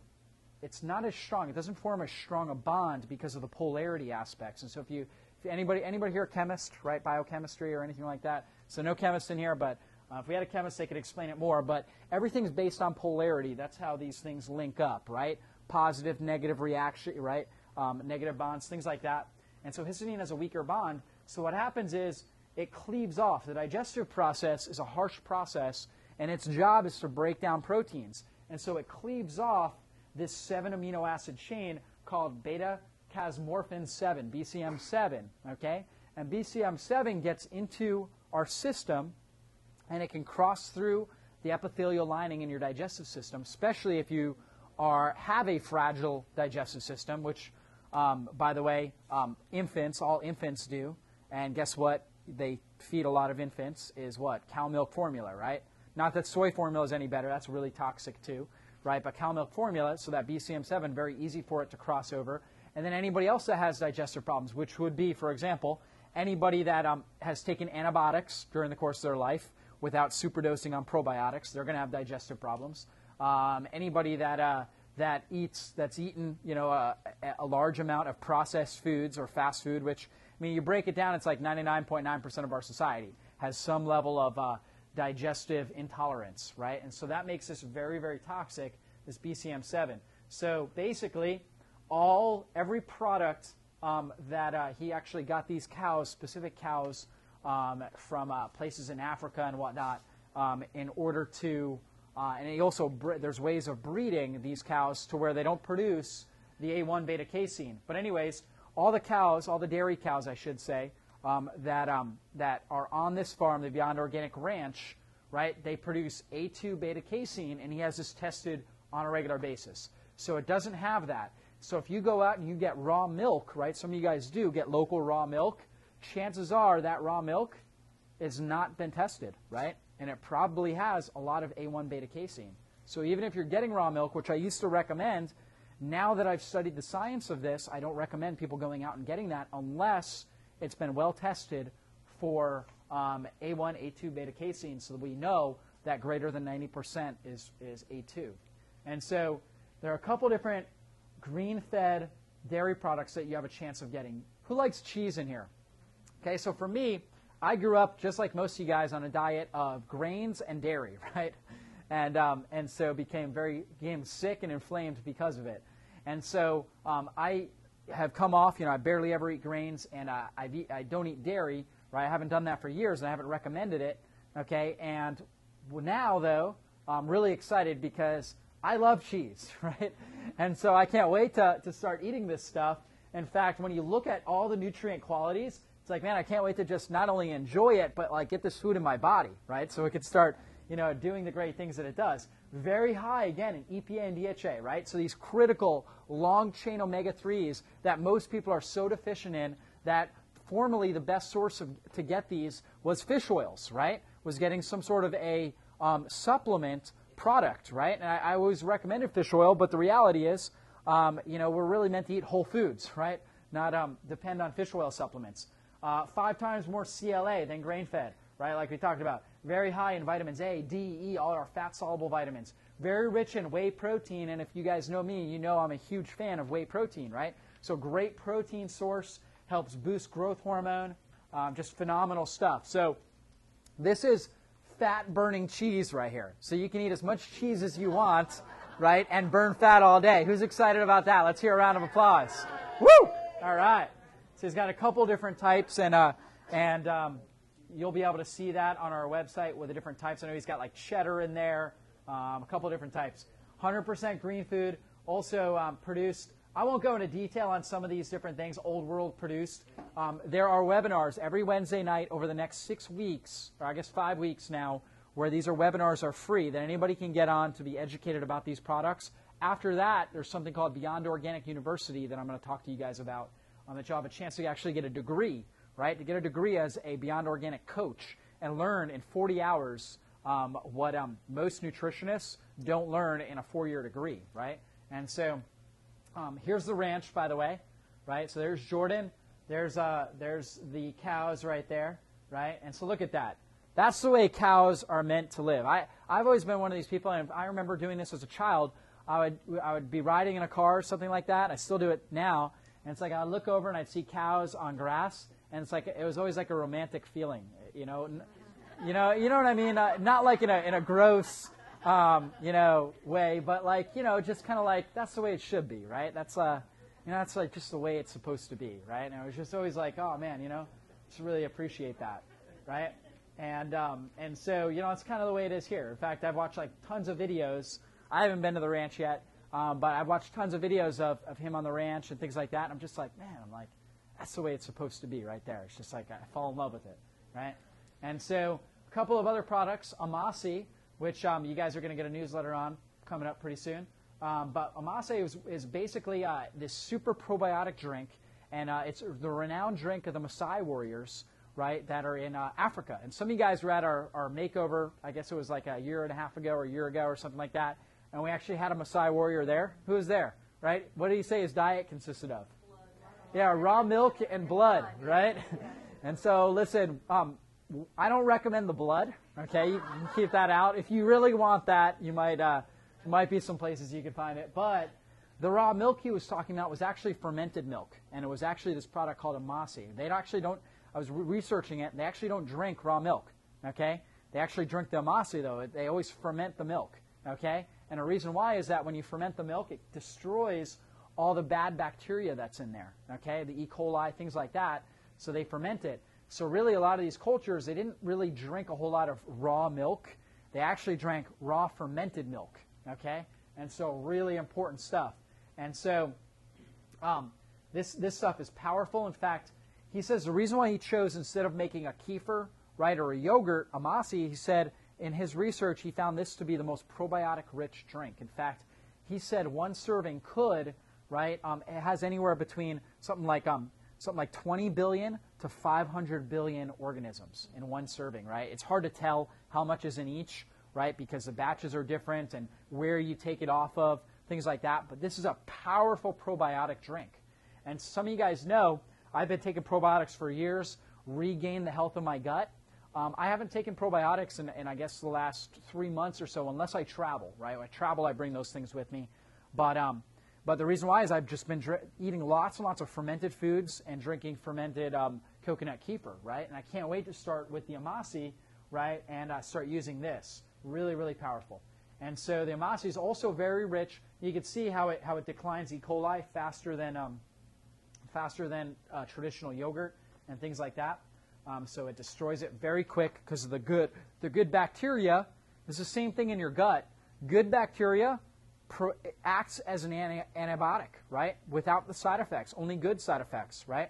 it's not as strong. It doesn't form as strong a bond because of the polarity aspects. And so if you, if anybody, anybody here a chemist, right, biochemistry or anything like that? So no chemist in here, but uh, if we had a chemist, they could explain it more. But everything's based on polarity. That's how these things link up, right? Positive, negative reaction, right? Um, negative bonds, things like that. And so histidine has a weaker bond. So what happens is it cleaves off. The digestive process is a harsh process, and its job is to break down proteins. And so it cleaves off this seven amino acid chain called beta casomorphin 7, BCM7. Okay? And BCM7 gets into our system and it can cross through the epithelial lining in your digestive system, especially if you are have a fragile digestive system, which, um, by the way, um, infants, all infants do. And guess what? They feed a lot of infants is what cow milk formula, right? Not that soy formula is any better. That's really toxic too, right? But cow milk formula, so that BCM7, very easy for it to cross over. And then anybody else that has digestive problems, which would be, for example, anybody that um, has taken antibiotics during the course of their life, without superdosing on probiotics. They're going to have digestive problems. Um, anybody that uh, that eats that's eaten you know a, a, large amount of processed foods or fast food, which I mean you break it down, it's like 99.9% of our society has some level of uh, digestive intolerance, right? And so that makes this very very toxic. This BCM7. So basically, all every product um, that uh, he actually got these cows, specific cows um, from uh, places in Africa and whatnot um, in order to, uh, and he also there's ways of breeding these cows to where they don't produce the A1 beta casein. But anyways, all the cows, all the dairy cows, I should say, um, that um, that are on this farm, the Beyond Organic Ranch, right? They produce A2 beta casein, and he has this tested on a regular basis. So it doesn't have that. So if you go out and you get raw milk, right? Some of you guys do get local raw milk chances are that raw milk has not been tested, right? And it probably has a lot of A1 beta casein. So even if you're getting raw milk, which I used to recommend, now that I've studied the science of this, I don't recommend people going out and getting that unless it's been well tested for um, A1, A2 beta casein so that we know that greater than 90% is, is A2. And so there are a couple different green fed dairy products that you have a chance of getting. Who likes cheese in here? Okay, so for me, I grew up just like most of you guys on a diet of grains and dairy, *laughs* right? And um, and so became very became sick and inflamed because of it. And so um, I have come off. You know, I barely ever eat grains, and I I, don't eat dairy. Right, I haven't done that for years, and I haven't recommended it. Okay, and now though, I'm really excited because I love cheese, *laughs* right? And so I can't wait to, to start eating this stuff. In fact, when you look at all the nutrient qualities, it's like, man, I can't wait to just not only enjoy it, but like get this food in my body, right? So it could start, you know, doing the great things that it does. Very high again in EPA and DHA, right? So these critical long chain omega 3s that most people are so deficient in that formerly the best source of, to get these was fish oils, right? Was getting some sort of a um, supplement product, right? And I, I, always recommended fish oil, but the reality is, um, you know, we're really meant to eat whole foods, right? Not um, depend on fish oil supplements. Uh, five times more CLA than grain fed, right? Like we talked about. Very high in vitamins A, D, E, all our fat soluble vitamins. Very rich in whey protein. And if you guys know me, you know I'm a huge fan of whey protein, right? So great protein source, helps boost growth hormone. Um, just phenomenal stuff. So this is fat burning cheese right here. So you can eat as much cheese as you want, right? And burn fat all day. Who's excited about that? Let's hear a round of applause. Woo! All right. So he's got a couple different types, and uh, and um, you'll be able to see that on our website with the different types. I know he's got like cheddar in there, um, a couple different types. 100% green food, also um, produced. I won't go into detail on some of these different things, old world produced. Um, there are webinars every Wednesday night over the next six weeks, or I guess five weeks now, where these are webinars are free that anybody can get on to be educated about these products. After that, there's something called Beyond Organic University that I'm going to talk to you guys about that you'll have a chance to actually get a degree, right? To get a degree as a Beyond Organic coach and learn in 40 hours um, what um, most nutritionists don't learn in a four-year degree, right? And so um, here's the ranch, by the way, right? So there's Jordan. There's uh, there's the cows right there, right? And so look at that. That's the way cows are meant to live. I, I've always been one of these people, and I remember doing this as a child. I would, I would be riding in a car or something like that. I still do it now. And it's like I'd look over and I'd see cows on grass, and it's like it was always like a romantic feeling, you know. You know, you know what I mean? Uh, not like in a in a gross, um, you know, way, but like you know, just kind of like that's the way it should be, right? That's uh, you know, that's like just the way it's supposed to be, right? And it was just always like, oh man, you know, just really appreciate that, right? And um, and so you know, it's kind of the way it is here. In fact, I've watched like tons of videos. I haven't been to the ranch yet, um, but I've watched tons of videos of, of him on the ranch and things like that. And I'm just like, man, I'm like, that's the way it's supposed to be right there. It's just like I fall in love with it, right? And so a couple of other products, Amasi, which um, you guys are going to get a newsletter on coming up pretty soon. Um, but Amasi is, is basically uh, this super probiotic drink, and uh, it's the renowned drink of the Maasai warriors, right, that are in uh, Africa. And some of you guys were at our, our makeover, I guess it was like a year and a half ago or a year ago or something like that, and we actually had a Maasai warrior there. Who was there, right? What did he say his diet consisted of? Blood. Yeah, raw milk and blood, right? *laughs* and so, listen, um, I don't recommend the blood. Okay, you can keep that out. If you really want that, you might uh, might be some places you can find it. But the raw milk he was talking about was actually fermented milk, and it was actually this product called Amasi. They actually don't. I was re- researching it. They actually don't drink raw milk. Okay, they actually drink the Amasi though. They always ferment the milk. Okay, and a reason why is that when you ferment the milk, it destroys all the bad bacteria that's in there. Okay, the E. coli, things like that. So they ferment it. So really, a lot of these cultures, they didn't really drink a whole lot of raw milk. They actually drank raw fermented milk. Okay, and so really important stuff. And so um, this this stuff is powerful. In fact, he says the reason why he chose instead of making a kefir, right, or a yogurt, a masi, he said in his research he found this to be the most probiotic-rich drink. In fact, he said one serving could, right, um, it has anywhere between something like um, something like 20 billion to 500 billion organisms in one serving, right? It's hard to tell how much is in each, right? Because the batches are different and where you take it off of, things like that. But this is a powerful probiotic drink. And some of you guys know I've been taking probiotics for years, regain the health of my gut. Um, I haven't taken probiotics in, in, I guess, the last three months or so, unless I travel, right? When I travel, I bring those things with me. But um, but the reason why is I've just been dr- eating lots and lots of fermented foods and drinking fermented um, coconut kefir, right? And I can't wait to start with the amasi, right? And uh, start using this. Really, really powerful. And so the amasi is also very rich. You can see how it how it declines E. coli faster than um, faster than uh, traditional yogurt and things like that. Um, so it destroys it very quick because of the good the good bacteria. It's the same thing in your gut. Good bacteria pro- acts as an anti- antibiotic, right? Without the side effects, only good side effects, right?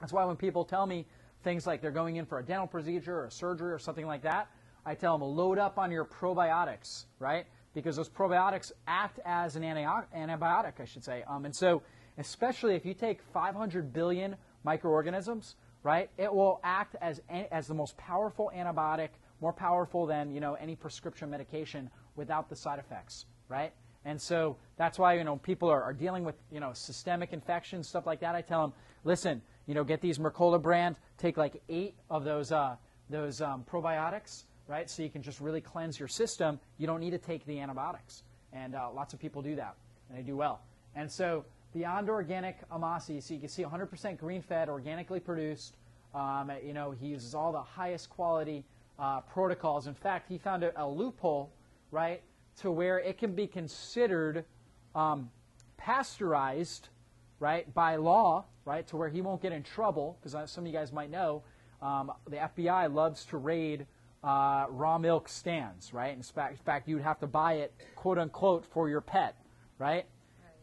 That's why when people tell me things like they're going in for a dental procedure or a surgery or something like that, I tell them load up on your probiotics, right? Because those probiotics act as an antibiotic, I should say. Um, and so, especially if you take 500 billion microorganisms, right, it will act as as the most powerful antibiotic, more powerful than you know any prescription medication without the side effects, right? And so that's why you know people are, are dealing with you know systemic infections, stuff like that. I tell them, listen, you know, get these Mercola brand, take like eight of those uh, those um, probiotics, right? So you can just really cleanse your system. You don't need to take the antibiotics, and uh, lots of people do that, and they do well. And so Beyond Organic Amasi, so you can see 100% green-fed, organically produced. Um, you know, he uses all the highest quality uh, protocols. In fact, he found a, a loophole, right, to where it can be considered um, pasteurized, right, by law, right, to where he won't get in trouble, because some of you guys might know, um, the FBI loves to raid uh, raw milk stands, right? In fact, in fact, you'd have to buy it, quote unquote, for your pet, right?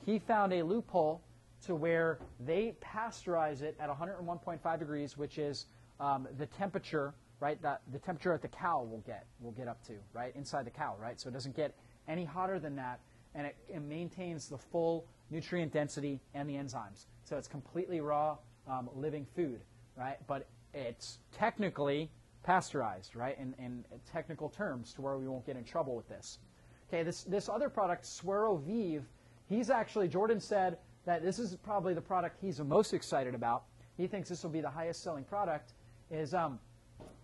He found a loophole to where they pasteurize it at 101.5 degrees, which is um, the temperature, right? That the temperature that the cow will get will get up to, right, inside the cow, right? So it doesn't get any hotter than that, and it, it maintains the full nutrient density and the enzymes. So it's completely raw, um, living food, right? But it's technically pasteurized, right? In, in technical terms, to where we won't get in trouble with this. Okay, this this other product, Suero Vive, he's actually Jordan said that this is probably the product he's most excited about. He thinks this will be the highest selling product. Is um,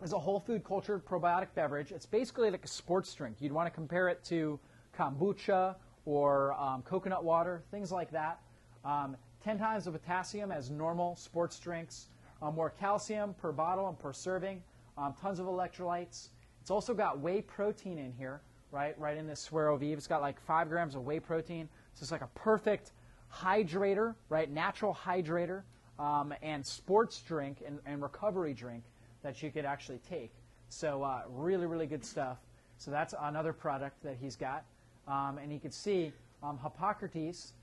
is a whole food cultured probiotic beverage. It's basically like a sports drink. You'd want to compare it to kombucha or um, coconut water, things like that. Um, 10 times the potassium as normal sports drinks, um, more calcium per bottle and per serving, um, tons of electrolytes. It's also got whey protein in here, right? Right in this Suero Vive. It's got like five grams of whey protein. So it's like a perfect hydrator, right? Natural hydrator um, and sports drink and, and, recovery drink that you could actually take. So uh, really, really good stuff. So that's another product that he's got. Um, and you can see um, Hippocrates,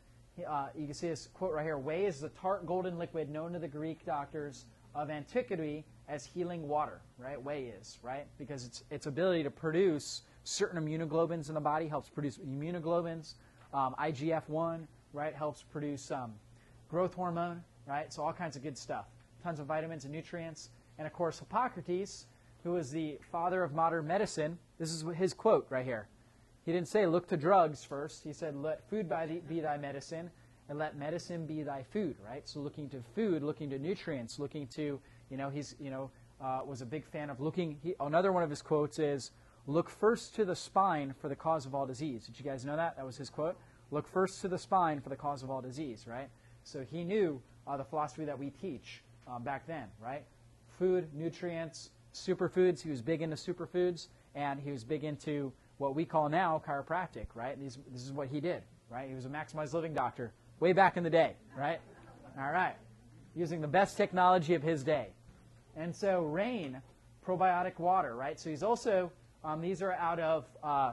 uh, you can see this quote right here, whey is the tart golden liquid known to the Greek doctors of antiquity as healing water, right? Whey is, right? Because its, its ability to produce certain immunoglobins in the body helps produce immunoglobulins. Um, IGF-1, right, helps produce um, growth hormone, right? So all kinds of good stuff. Tons of vitamins and nutrients. And of course, Hippocrates, who is the father of modern medicine, this is his quote right here. He didn't say, look to drugs first. He said, let food be thy medicine, and let medicine be thy food, right? So looking to food, looking to nutrients, looking to, you know, he's, you know, uh, was a big fan of looking. He, another one of his quotes is, look first to the spine for the cause of all disease. Did you guys know that? That was his quote. Look first to the spine for the cause of all disease, right? So he knew uh, the philosophy that we teach um, back then, right? Food, nutrients, superfoods. He was big into superfoods, and he was big into what we call now chiropractic, right? These, this is what he did, right? He was a maximized living doctor way back in the day, right? All right. Using the best technology of his day. And so, rain, probiotic water, right? So he's also, um, these are out of, uh,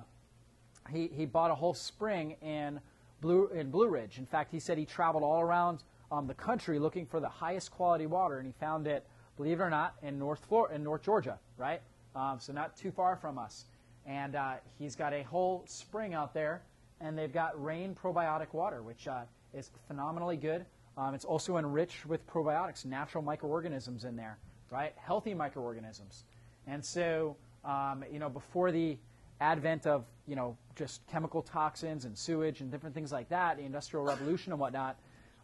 he, he bought a whole spring in Blue, in Blue Ridge. In fact, he said he traveled all around um, the country looking for the highest quality water, and he found it, believe it or not, in North, Florida, in North Georgia, right? Um, so not too far from us. And uh, he's got a whole spring out there, and they've got rain probiotic water, which uh, is phenomenally good. Um, it's also enriched with probiotics, natural microorganisms in there, right? Healthy microorganisms. And so, um, you know, before the advent of, you know, just chemical toxins and sewage and different things like that, the Industrial Revolution and whatnot,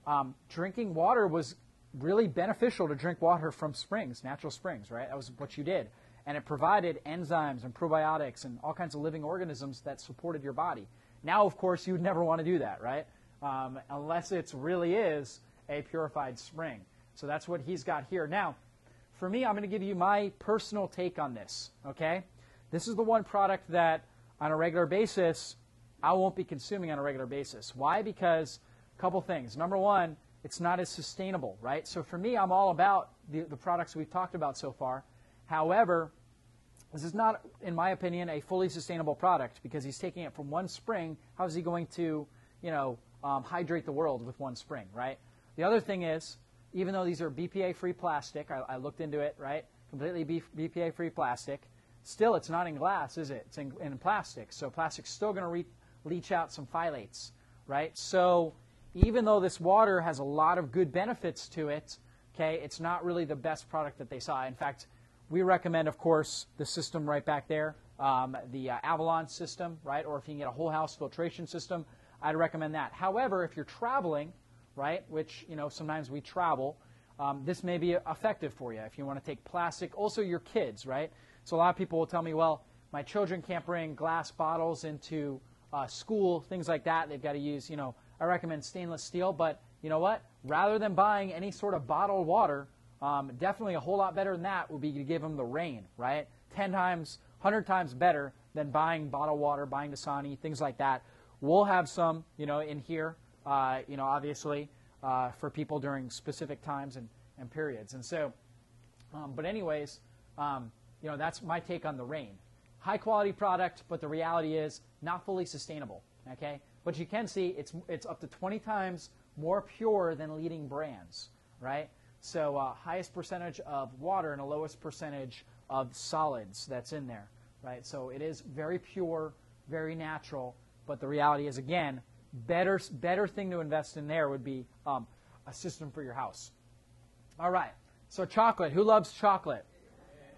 um, drinking water was really beneficial to drink water from springs, natural springs, right? That was what you did and it provided enzymes and probiotics and all kinds of living organisms that supported your body. Now, of course, you would never want to do that, right? Um, unless it really is a purified spring. So that's what he's got here. Now, for me, I'm going to give you my personal take on this, okay? This is the one product that on a regular basis, I won't be consuming on a regular basis. Why? Because a couple things. Number one, it's not as sustainable, right? So for me, I'm all about the, the products we've talked about so far. However, this is not, in my opinion, a fully sustainable product because he's taking it from one spring. How is he going to, you know, um, hydrate the world with one spring, right? The other thing is, even though these are BPA-free plastic, I, I, looked into it, right? Completely BPA-free plastic. Still, it's not in glass, is it? It's in, in plastic. So plastic's still going to leach out some phthalates, right? So even though this water has a lot of good benefits to it, okay, it's not really the best product that they saw. In fact, we recommend, of course, the system right back there, um, the uh, Avalon system, right? Or if you can get a whole house filtration system, I'd recommend that. However, if you're traveling, right, which, you know, sometimes we travel, um, this may be effective for you if you want to take plastic. Also, your kids, right? So a lot of people will tell me, well, my children can't bring glass bottles into uh, school, things like that. They've got to use, you know, I recommend stainless steel, but you know what? Rather than buying any sort of bottled water, um, definitely a whole lot better than that would be to give them the rain, right? 10 times, 100 times better than buying bottled water, buying Dasani, things like that. We'll have some, you know, in here, you know, obviously, uh, for people during specific times and, and periods. And so, um, but anyways, um, you know, that's my take on the rain. High quality product, but the reality is not fully sustainable, okay? But you can see it's, it's up to 20 times more pure than leading brands, right? So uh, highest percentage of water and a lowest percentage of solids that's in there, right? So it is very pure, very natural. But the reality is, again, better better thing to invest in there would be um, a system for your house. All right. So chocolate. Who loves chocolate?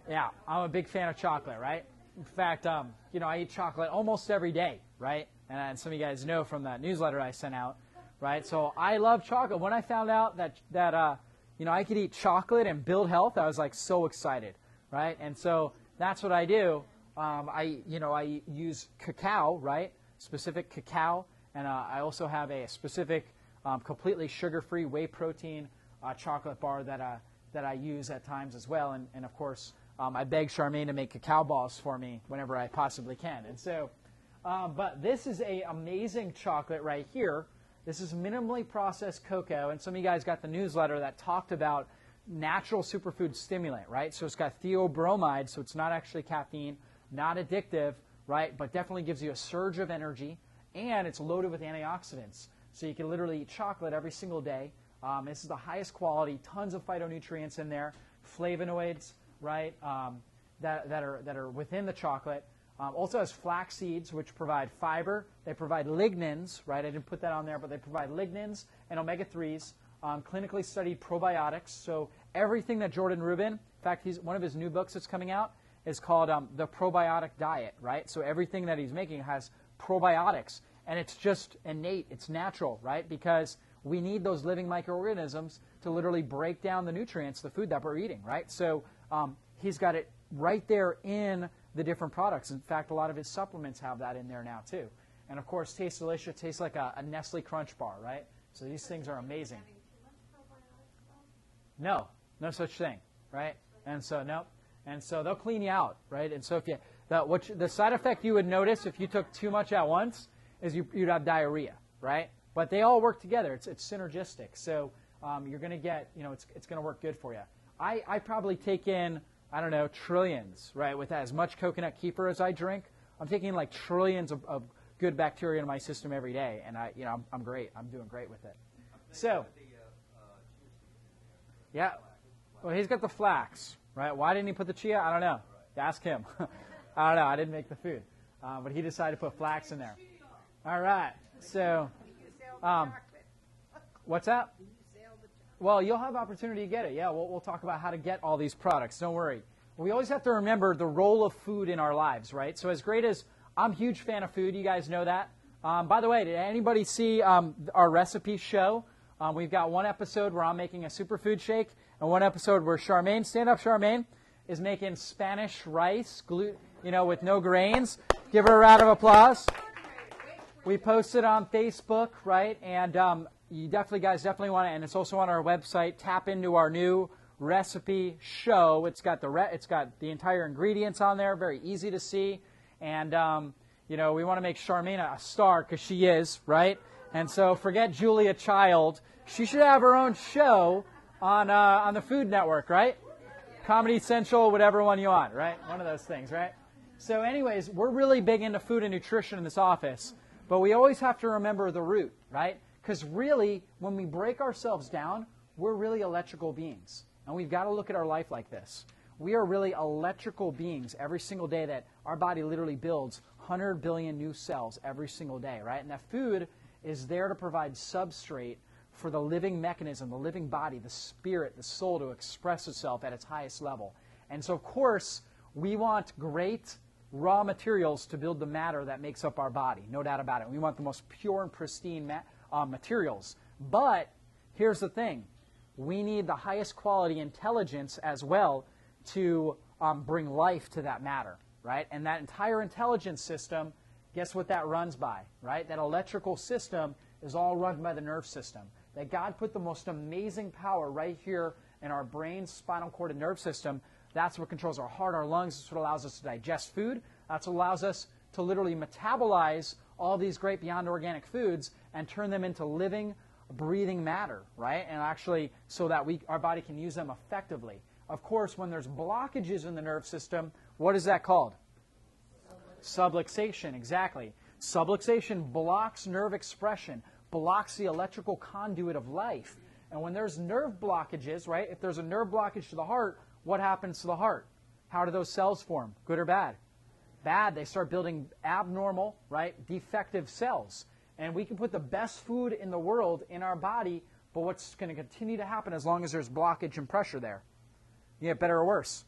Yeah, I'm a big fan of chocolate, right? In fact, um, you know, I eat chocolate almost every day, right? And, and some of you guys know from that newsletter I sent out, right? So I love chocolate. When I found out that that uh, you know, I could eat chocolate and build health. I was like so excited. right? And so that's what I do. Um, I, you know, I use cacao, right? Specific cacao, and uh, I also have a specific, um, completely sugar-free whey protein uh, chocolate bar that uh, that I use at times as well. And, and of course, um, I beg Charmaine to make cacao balls for me whenever I possibly can. And so, um, but this is a amazing chocolate right here. This is minimally processed cocoa, and some of you guys got the newsletter that talked about natural superfood stimulant, right? So it's got theobromide, so it's not actually caffeine, not addictive, right? But definitely gives you a surge of energy, and it's loaded with antioxidants. So you can literally eat chocolate every single day. Um, this is the highest quality, tons of phytonutrients in there, flavonoids, right? Um, that, that are that are within the chocolate. Um, also has flax seeds, which provide fiber. They provide lignans, right? I didn't put that on there, but they provide lignans and omega 3s. Um, clinically studied probiotics. So everything that Jordan Rubin, in fact, he's one of his new books that's coming out is called um, the probiotic diet, right? So everything that he's making has probiotics, and it's just innate, it's natural, right? Because we need those living microorganisms to literally break down the nutrients, the food that we're eating, right? So um, he's got it right there in the different products. In fact, a lot of his supplements have that in there now too. And of course, tastes delicious. Tastes like a, a Nestle Crunch bar, right? So these things are amazing. No, no such thing, right? And so no, and so they'll clean you out, right? And so if you the what you, the side effect you would notice if you took too much at once is you, you'd have diarrhea, right? But they all work together. It's it's synergistic. So um, you're going to get you know it's it's going to work good for you. I I probably take in I don't know trillions, right? With as much coconut kefir as I drink, I'm taking like trillions of, of good bacteria in my system every day, and I you know I'm, I'm great. I'm doing great with it. So. Yeah. Well, he's got the flax, right? Why didn't he put the chia? I don't know. Ask him. *laughs* I don't know. I didn't make the food, uh, but he decided to put flax in there. All right. So, um, what's up? Well, you'll have opportunity to get it. Yeah, we'll, we'll talk about how to get all these products. Don't worry. We always have to remember the role of food in our lives, right? So, as great as I'm a huge fan of food, you guys know that. Um, by the way, did anybody see um, our recipe show? Um, we've got one episode where I'm making a superfood shake, and one episode where Charmaine, stand up, Charmaine, is making Spanish rice, glu- you know, with no grains. Give her a round of applause. We posted on Facebook, right? And um, you definitely, guys, definitely want to, and it's also on our website. Tap into our new recipe show. It's got the re- it's got the entire ingredients on there, very easy to see, and um, you know we want to make Charmaine a star because she is, right? And so forget Julia Child. She should have her own show on uh, on the Food Network, right? Comedy Central, whatever one you want, right? One of those things, right? So, anyways, we're really big into food and nutrition in this office, but we always have to remember the root, right? Because really, when we break ourselves down, we're really electrical beings. And we've got to look at our life like this. We are really electrical beings every single day that our body literally builds 100 billion new cells every single day, right? And that food is there to provide substrate for the living mechanism, the living body, the spirit, the soul to express itself at its highest level. And so, of course, we want great raw materials to build the matter that makes up our body, no doubt about it. We want the most pure and pristine ma- uh, materials. But here's the thing we need the highest quality intelligence as well to um, bring life to that matter, right? And that entire intelligence system, guess what that runs by, right? That electrical system is all run by the nerve system. That God put the most amazing power right here in our brain, spinal cord, and nerve system. That's what controls our heart, our lungs. That's what allows us to digest food. That's what allows us to literally metabolize all these great beyond organic foods and turn them into living, breathing matter, right? And actually, so that we, our body can use them effectively. Of course, when there's blockages in the nerve system, what is that called? Subluxation, exactly. Subluxation blocks nerve expression, blocks the electrical conduit of life. And when there's nerve blockages, right? If there's a nerve blockage to the heart, what happens to the heart? How do those cells form? Good or bad? Bad. They start building abnormal, right? Defective cells. And we can put the best food in the world in our body, but what's going to continue to happen as long as there's blockage and pressure there? You get better or worse?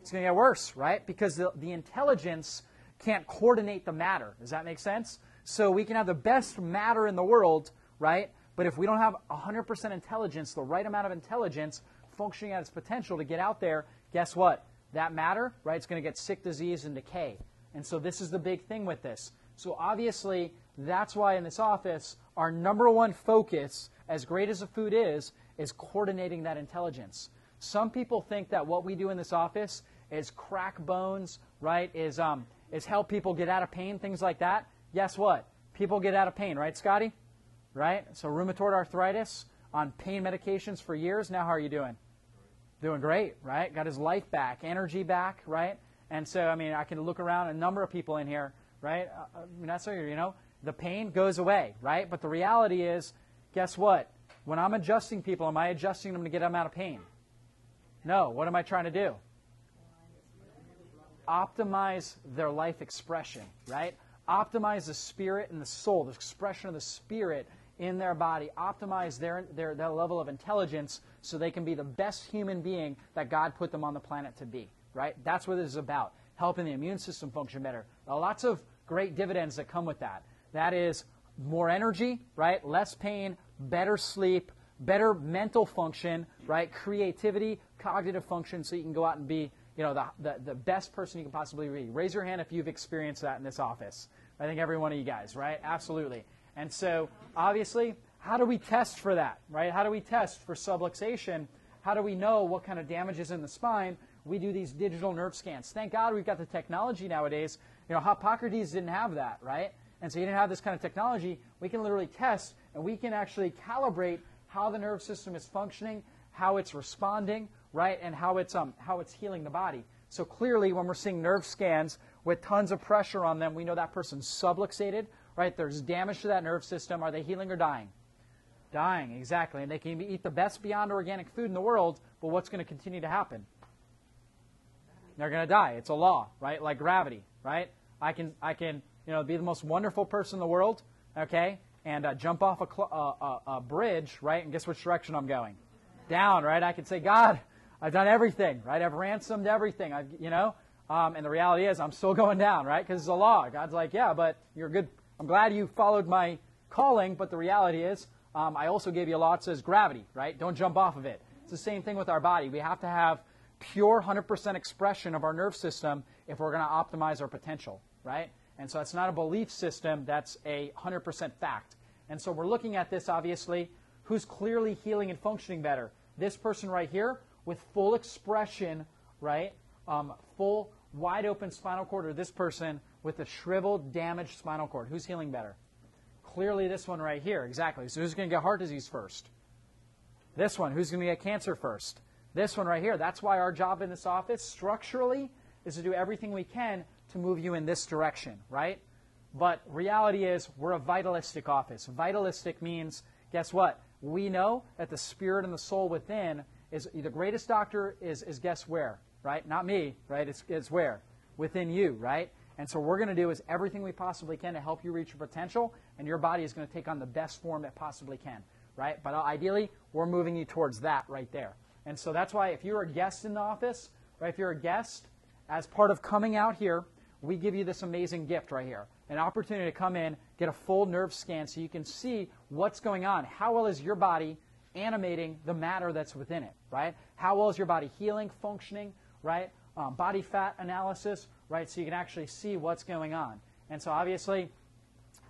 It's going to get worse, right? Because the, the intelligence can't coordinate the matter. Does that make sense? So we can have the best matter in the world, right? But if we don't have 100% intelligence, the right amount of intelligence functioning at its potential to get out there, guess what? that matter, right, it's going to get sick, disease, and decay. And so this is the big thing with this. So obviously, that's why in this office, our number one focus, as great as the food is, is coordinating that intelligence. Some people think that what we do in this office is crack bones, right? Is um, is help people get out of pain, things like that. Guess what? People get out of pain, right, Scotty? Right? So rheumatoid arthritis on pain medications for years. Now how are you doing? Doing great, right? Got his life back, energy back, right? And so I mean, I can look around a number of people in here, right? I mean, that's you know, the pain goes away, right? But the reality is, guess what? When I'm adjusting people, am I adjusting them to get them out of pain? No. What am I trying to do? Optimize their life expression, right? Optimize the spirit and the soul, the expression of the spirit in their body. Optimize their, their, their level of intelligence so they can be the best human being that God put them on the planet to be, right? That's what this is about. Helping the immune system function better. Now, lots of great dividends that come with that. That is more energy, right? Less pain, better sleep, better mental function, right? Creativity, cognitive function, so you can go out and be, you know, the, the, the best person you can possibly be. Raise your hand if you've experienced that in this office. I think every one of you guys, right? Absolutely. And so, obviously, how do we test for that, right? How do we test for subluxation? How do we know what kind of damage is in the spine? We do these digital nerve scans. Thank God we've got the technology nowadays. You know, Hippocrates didn't have that, right? And so he didn't have this kind of technology. We can literally test and we can actually calibrate how the nerve system is functioning, how it's responding, right, and how it's um, how it's healing the body. So clearly, when we're seeing nerve scans with tons of pressure on them, we know that person's subluxated, right? There's damage to that nerve system. Are they healing or dying? Dying, exactly. And they can eat the best beyond organic food in the world, but what's going to continue to happen? They're going to die. It's a law, right? Like gravity, right? I can, I can, you know, be the most wonderful person in the world, okay? and uh, jump off a, cl- uh, a, a, bridge, right? And guess which direction I'm going? Down, right? I can say, God, I've done everything, right? I've ransomed everything, I've, you know? Um, and the reality is, I'm still *laughs* going down, right? Because it's a law. God's like, yeah, but you're a good. I'm glad you followed my calling, but the reality is, um, I also gave you a lot that says gravity, right? Don't jump off of it. It's the same thing with our body. We have to have pure 100% expression of our nerve system if we're going to optimize our potential, right? And so it's not a belief system, that's a 100% fact. And so we're looking at this, obviously, who's clearly healing and functioning better. This person right here with full expression, right? Um, full, wide open spinal cord, or this person with a shriveled, damaged spinal cord. Who's healing better? Clearly, this one right here, exactly. So, who's going to get heart disease first? This one. Who's going to get cancer first? This one right here. That's why our job in this office, structurally, is to do everything we can to move you in this direction, right? But reality is, we're a vitalistic office. Vitalistic means, guess what? We know that the spirit and the soul within is the greatest doctor is, is guess where, right? Not me, right? It's, it's where? Within you, right? And so what we're going to do is everything we possibly can to help you reach your potential, and your body is going to take on the best form it possibly can, right? But ideally, we're moving you towards that right there. And so that's why if you're a guest in the office, right, if you're a guest, as part of coming out here, we give you this amazing gift right here an opportunity to come in, get a full nerve scan so you can see what's going on. How well is your body animating the matter that's within it, right? How well is your body healing, functioning, right? Um, body fat analysis, right? So you can actually see what's going on. And so obviously,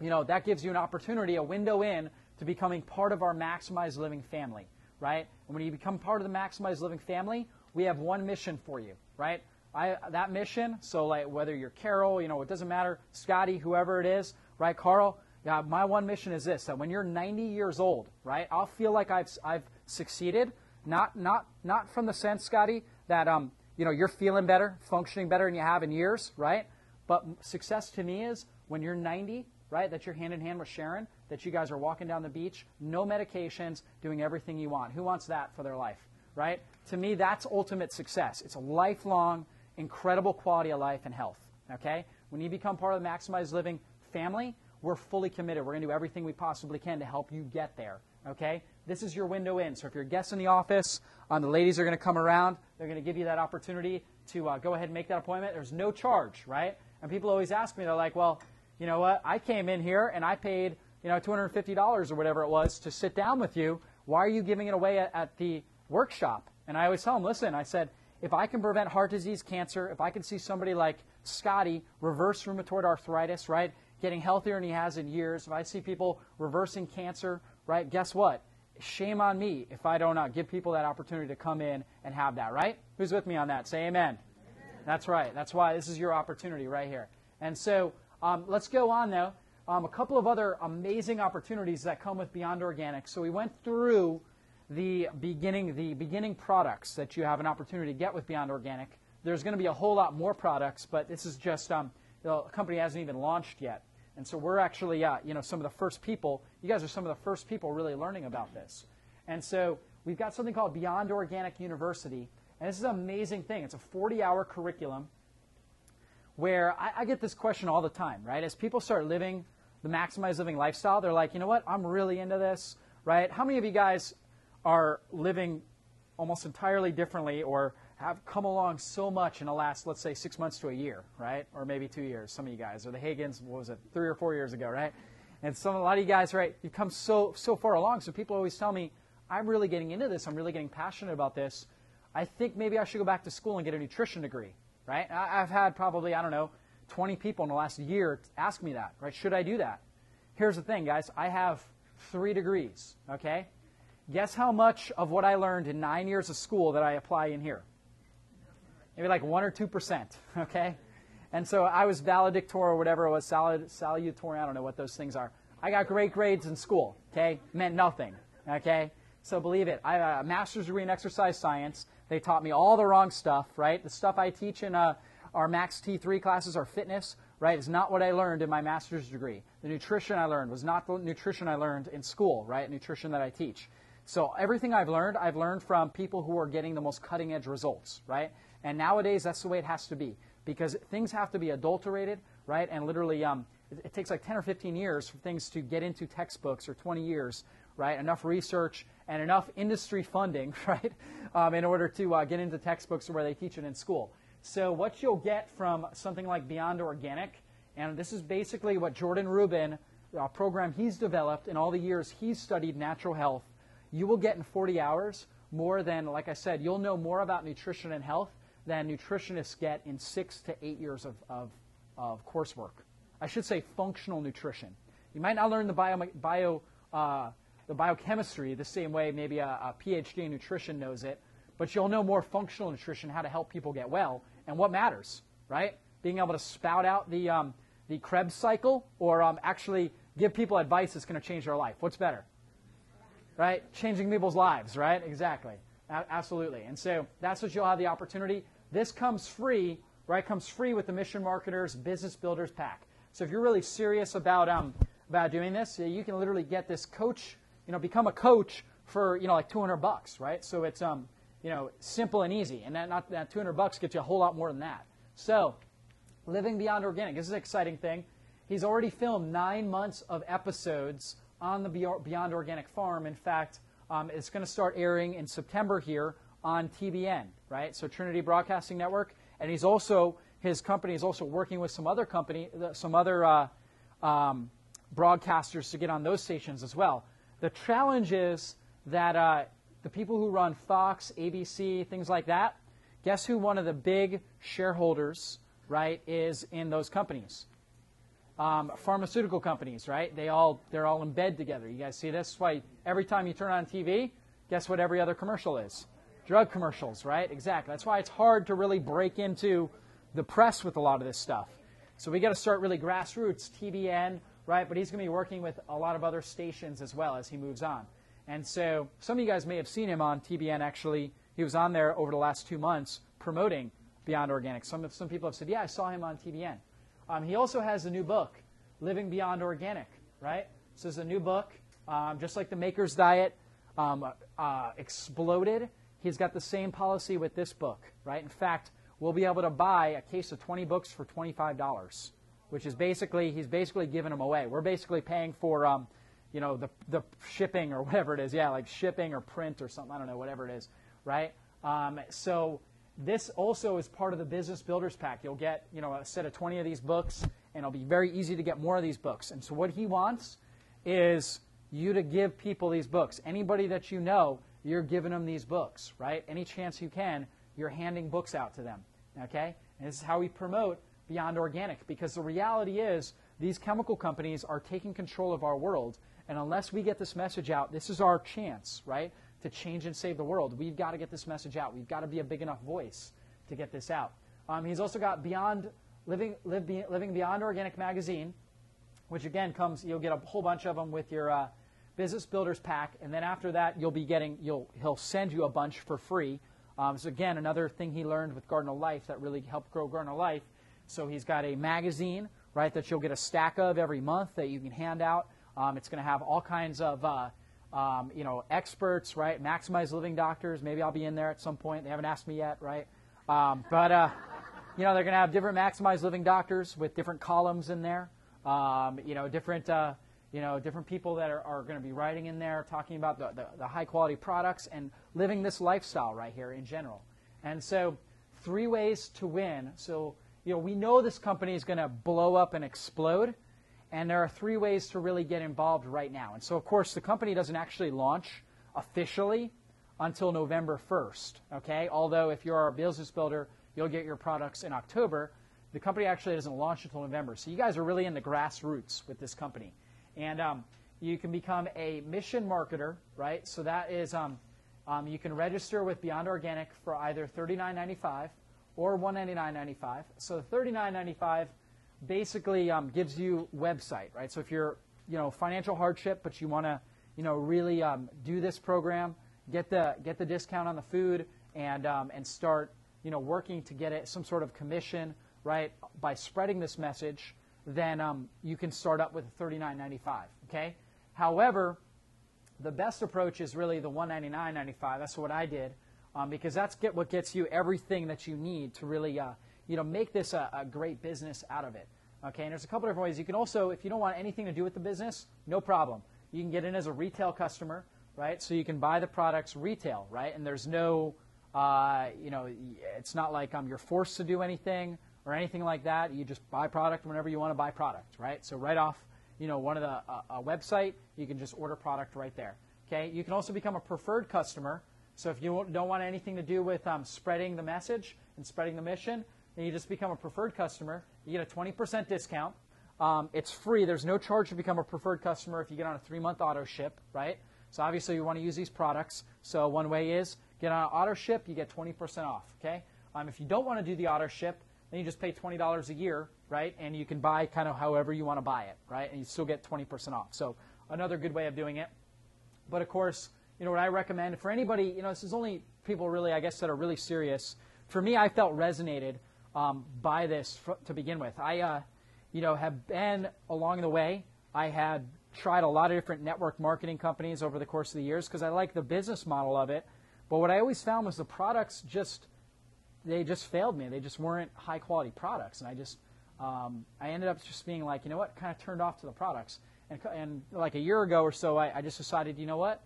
you know, that gives you an opportunity, a window in to becoming part of our Maximized Living family, right? And when you become part of the Maximized Living family, we have one mission for you, right? I, that mission, so like whether you're Carol, you know, it doesn't matter, Scotty, whoever it is, right, Carl, yeah, my one mission is this, that when you're 90 years old, right, I'll feel like I've, I've succeeded, not, not, not from the sense, Scotty, that, um, you know, you're feeling better, functioning better than you have in years, right? But success to me is when you're 90, right, that you're hand in hand with Sharon, that you guys are walking down the beach, no medications, doing everything you want. Who wants that for their life, right? To me, that's ultimate success. It's a lifelong incredible quality of life and health. Okay? When you become part of the Maximized Living family, we're fully committed. We're going to do everything we possibly can to help you get there. Okay? This is your window in. So if you're guest in the office, um, the ladies are going to come around. They're going to give you that opportunity to uh, go ahead and make that appointment. There's no charge, right? And people always ask me, they're like, well, you know what? I came in here and I paid, you know, $250 or whatever it was to sit down with you. Why are you giving it away at, at the workshop? And I always tell them, listen, I said, if I can prevent heart disease, cancer, if I can see somebody like Scotty reverse rheumatoid arthritis, right, getting healthier than he has in years, if I see people reversing cancer, right, guess what? Shame on me if I don't uh, give people that opportunity to come in and have that, right? Who's with me on that? Say amen. amen. That's right. That's why this is your opportunity right here. And so um, let's go on, though. Um, a couple of other amazing opportunities that come with Beyond Organic. So we went through the beginning, the beginning products that you have an opportunity to get with Beyond Organic. There's going to be a whole lot more products, but this is just um, the company hasn't even launched yet. And so we're actually, uh, you know, some of the first people. You guys are some of the first people really learning about this. And so we've got something called Beyond Organic University, and this is an amazing thing. It's a 40-hour curriculum where I, I get this question all the time, right? As people start living the maximized living lifestyle, they're like, you know what? I'm really into this, right? How many of you guys are living almost entirely differently or have come along so much in the last, let's say, six months to a year, right? Or maybe two years, some of you guys. Or the Hagins, what was it, three or four years ago, right? And some, a lot of you guys, right, you've come so, so far along. So people always tell me, I'm really getting into this. I'm really getting passionate about this. I think maybe I should go back to school and get a nutrition degree, right? I, I've had probably, I don't know, 20 people in the last year ask me that, right? Should I do that? Here's the thing, guys. I have three degrees, okay? Guess how much of what I learned in nine years of school that I apply in here? Maybe like 1% or 2%, *laughs* okay? And so I was valedictorian or whatever it was, salutatorian, I don't know what those things are. I got great grades in school, okay? Meant nothing, okay? So believe it. I have a master's degree in exercise science. They taught me all the wrong stuff, right? The stuff I teach in uh, our Max T3 classes are fitness, right? Is not what I learned in my master's degree. The nutrition I learned was not the nutrition I learned in school, right? Nutrition that I teach. So everything I've learned, I've learned from people who are getting the most cutting edge results, right? And nowadays, that's the way it has to be because things have to be adulterated, right? And literally, um, it, it, takes like 10 or 15 years for things to get into textbooks or 20 years, right? Enough research and enough industry funding, *laughs* right? Um, in order to uh, get into textbooks where they teach it in school. So what you'll get from something like Beyond Organic, and this is basically what Jordan Rubin, a program he's developed in all the years he's studied natural health, you will get in 40 hours more than, like I said, you'll know more about nutrition and health than nutritionists get in six to eight years of, of, of coursework. I should say functional nutrition. You might not learn the bio, bio uh, the biochemistry the same way maybe a, a, PhD in nutrition knows it, but you'll know more functional nutrition, how to help people get well, and what matters, right? Being able to spout out the, um, the Krebs cycle or um, actually give people advice that's going to change their life. What's better? right? Changing people's lives, right? Exactly. A- absolutely. And so that's what you'll have the opportunity. This comes free, right? Comes free with the Mission Marketers Business Builders Pack. So if you're really serious about um, about doing this, you can literally get this coach, you know, become a coach for you know like 200 bucks, right? So it's um, you know, simple and easy, and that not that 200 bucks gets you a whole lot more than that. So, living beyond organic. This is an exciting thing. He's already filmed nine months of episodes on the Beyond Organic Farm. In fact, um, it's going to start airing in September here on TBN, right? So Trinity Broadcasting Network, and he's also his company is also working with some other company, some other uh, um, broadcasters to get on those stations as well. The challenge is that uh, the people who run Fox, ABC, things like that, guess who one of the big shareholders, right, is in those companies? um, pharmaceutical companies, right? They all they're all in bed together. You guys see this? That's why every time you turn on TV, guess what every other commercial is? Drug commercials, right? Exactly. That's why it's hard to really break into the press with a lot of this stuff. So we got to start really grassroots, TBN, right? But he's going to be working with a lot of other stations as well as he moves on. And so some of you guys may have seen him on TBN actually. He was on there over the last two months promoting Beyond Organic. Some, some people have said, yeah, I saw him on TBN. Um, he also has a new book, Living Beyond Organic, right? This is a new book, um, just like the Maker's Diet um, uh, exploded. He's got the same policy with this book, right? In fact, we'll be able to buy a case of 20 books for $25, which is basically, he's basically giving them away. We're basically paying for, um, you know, the, the shipping or *laughs* whatever it is. Yeah, like shipping or print or something. I don't know, whatever it is, right? Um, so this also is part of the Business Builders Pack. You'll get, you know, a set of 20 of these books, and it'll be very easy to get more of these books. And so what he wants is you to give people these books. Anybody that you know, you're giving them these books, right? Any chance you can, you're handing books out to them. Okay? And this is how we promote Beyond Organic because the reality is these chemical companies are taking control of our world. And unless we get this message out, this is our chance, right, to change and save the world. We've got to get this message out. We've got to be a big enough voice to get this out. Um, he's also got Beyond Living, Live, Living Beyond Organic magazine, which again comes. You'll get a whole bunch of them with your uh, Business Builders pack, and then after that, you'll be getting. You'll he'll send you a bunch for free. Um, so again, another thing he learned with Garden of Life that really helped grow Garden of Life. So he's got a magazine, right, that you'll get a stack of every month that you can hand out. Um, it's going to have all kinds of, uh, um, you know, experts, right, maximize living doctors. Maybe I'll be in there at some point. They haven't asked me yet, right? Um, but uh, you know, they're going to have different maximize living doctors with different columns in there. Um, you know, different. Uh, you know, different people that are, are going to be writing in there, talking about the, the, the high quality products and living this lifestyle right here in general. And so, three ways to win. So, you know, we know this company is going to blow up and explode, and there are three ways to really get involved right now. And so, of course, the company doesn't actually launch officially until November 1st, okay? Although, if you're a business builder, you'll get your products in October. The company actually doesn't launch until November. So, you guys are really in the grassroots with this company. And um, you can become a mission marketer, right? So that is, um, um, you can register with Beyond Organic for either $39.95 or $199.95. So $39.95 basically um, gives you website, right? So if you're, you know, financial hardship, but you want to, you know, really um, do this program, get the get the discount on the food, and um, and start, you know, working to get it some sort of commission, right, by spreading this message then um, you can start up with $39.95. Okay. However, the best approach is really the $199.95. That's what I did um, because that's get what gets you everything that you need to really uh, you know make this a, a, great business out of it. Okay. And there's a couple different ways. You can also, if you don't want anything to do with the business, no problem. You can get in as a retail customer, right? So you can buy the products retail, right? And there's no, uh, you know, it's not like um, you're forced to do anything or anything like that. You just buy product whenever you want to buy product, right? So right off, you know, one of the uh, a website, you can just order product right there. Okay. You can also become a preferred customer. So if you don't want anything to do with um, spreading the message and spreading the mission, then you just become a preferred customer. You get a 20% discount. Um, it's free. There's no charge to become a preferred customer if you get on a three-month auto ship, right? So obviously you want to use these products. So one way is get on an auto ship, you get 20% off. Okay. Um, if you don't want to do the auto ship, then you just pay $20 a year, right? And you can buy kind of however you want to buy it, right? And you still get 20% off. So another good way of doing it. But of course, you know what I recommend for anybody, you know, this is only people really, I guess, that are really serious. For me, I felt resonated um, by this to begin with. I, uh, you know, have been along the way. I had tried a lot of different network marketing companies over the course of the years because I like the business model of it. But what I always found was the products just they just failed me. They just weren't high quality products, and I just um, I ended up just being like, you know what, kind of turned off to the products. And, and like a year ago or so, I, I just decided, you know what,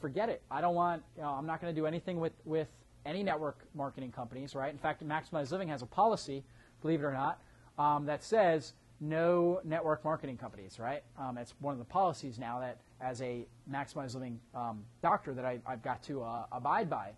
forget it. I don't want, you know, I'm not going to do anything with with any network marketing companies, right? In fact, Maximize Living has a policy, believe it or not, um, that says no network marketing companies, right? Um, it's one of the policies now that, as a Maximize Living um, doctor, that I, have got to uh, abide by.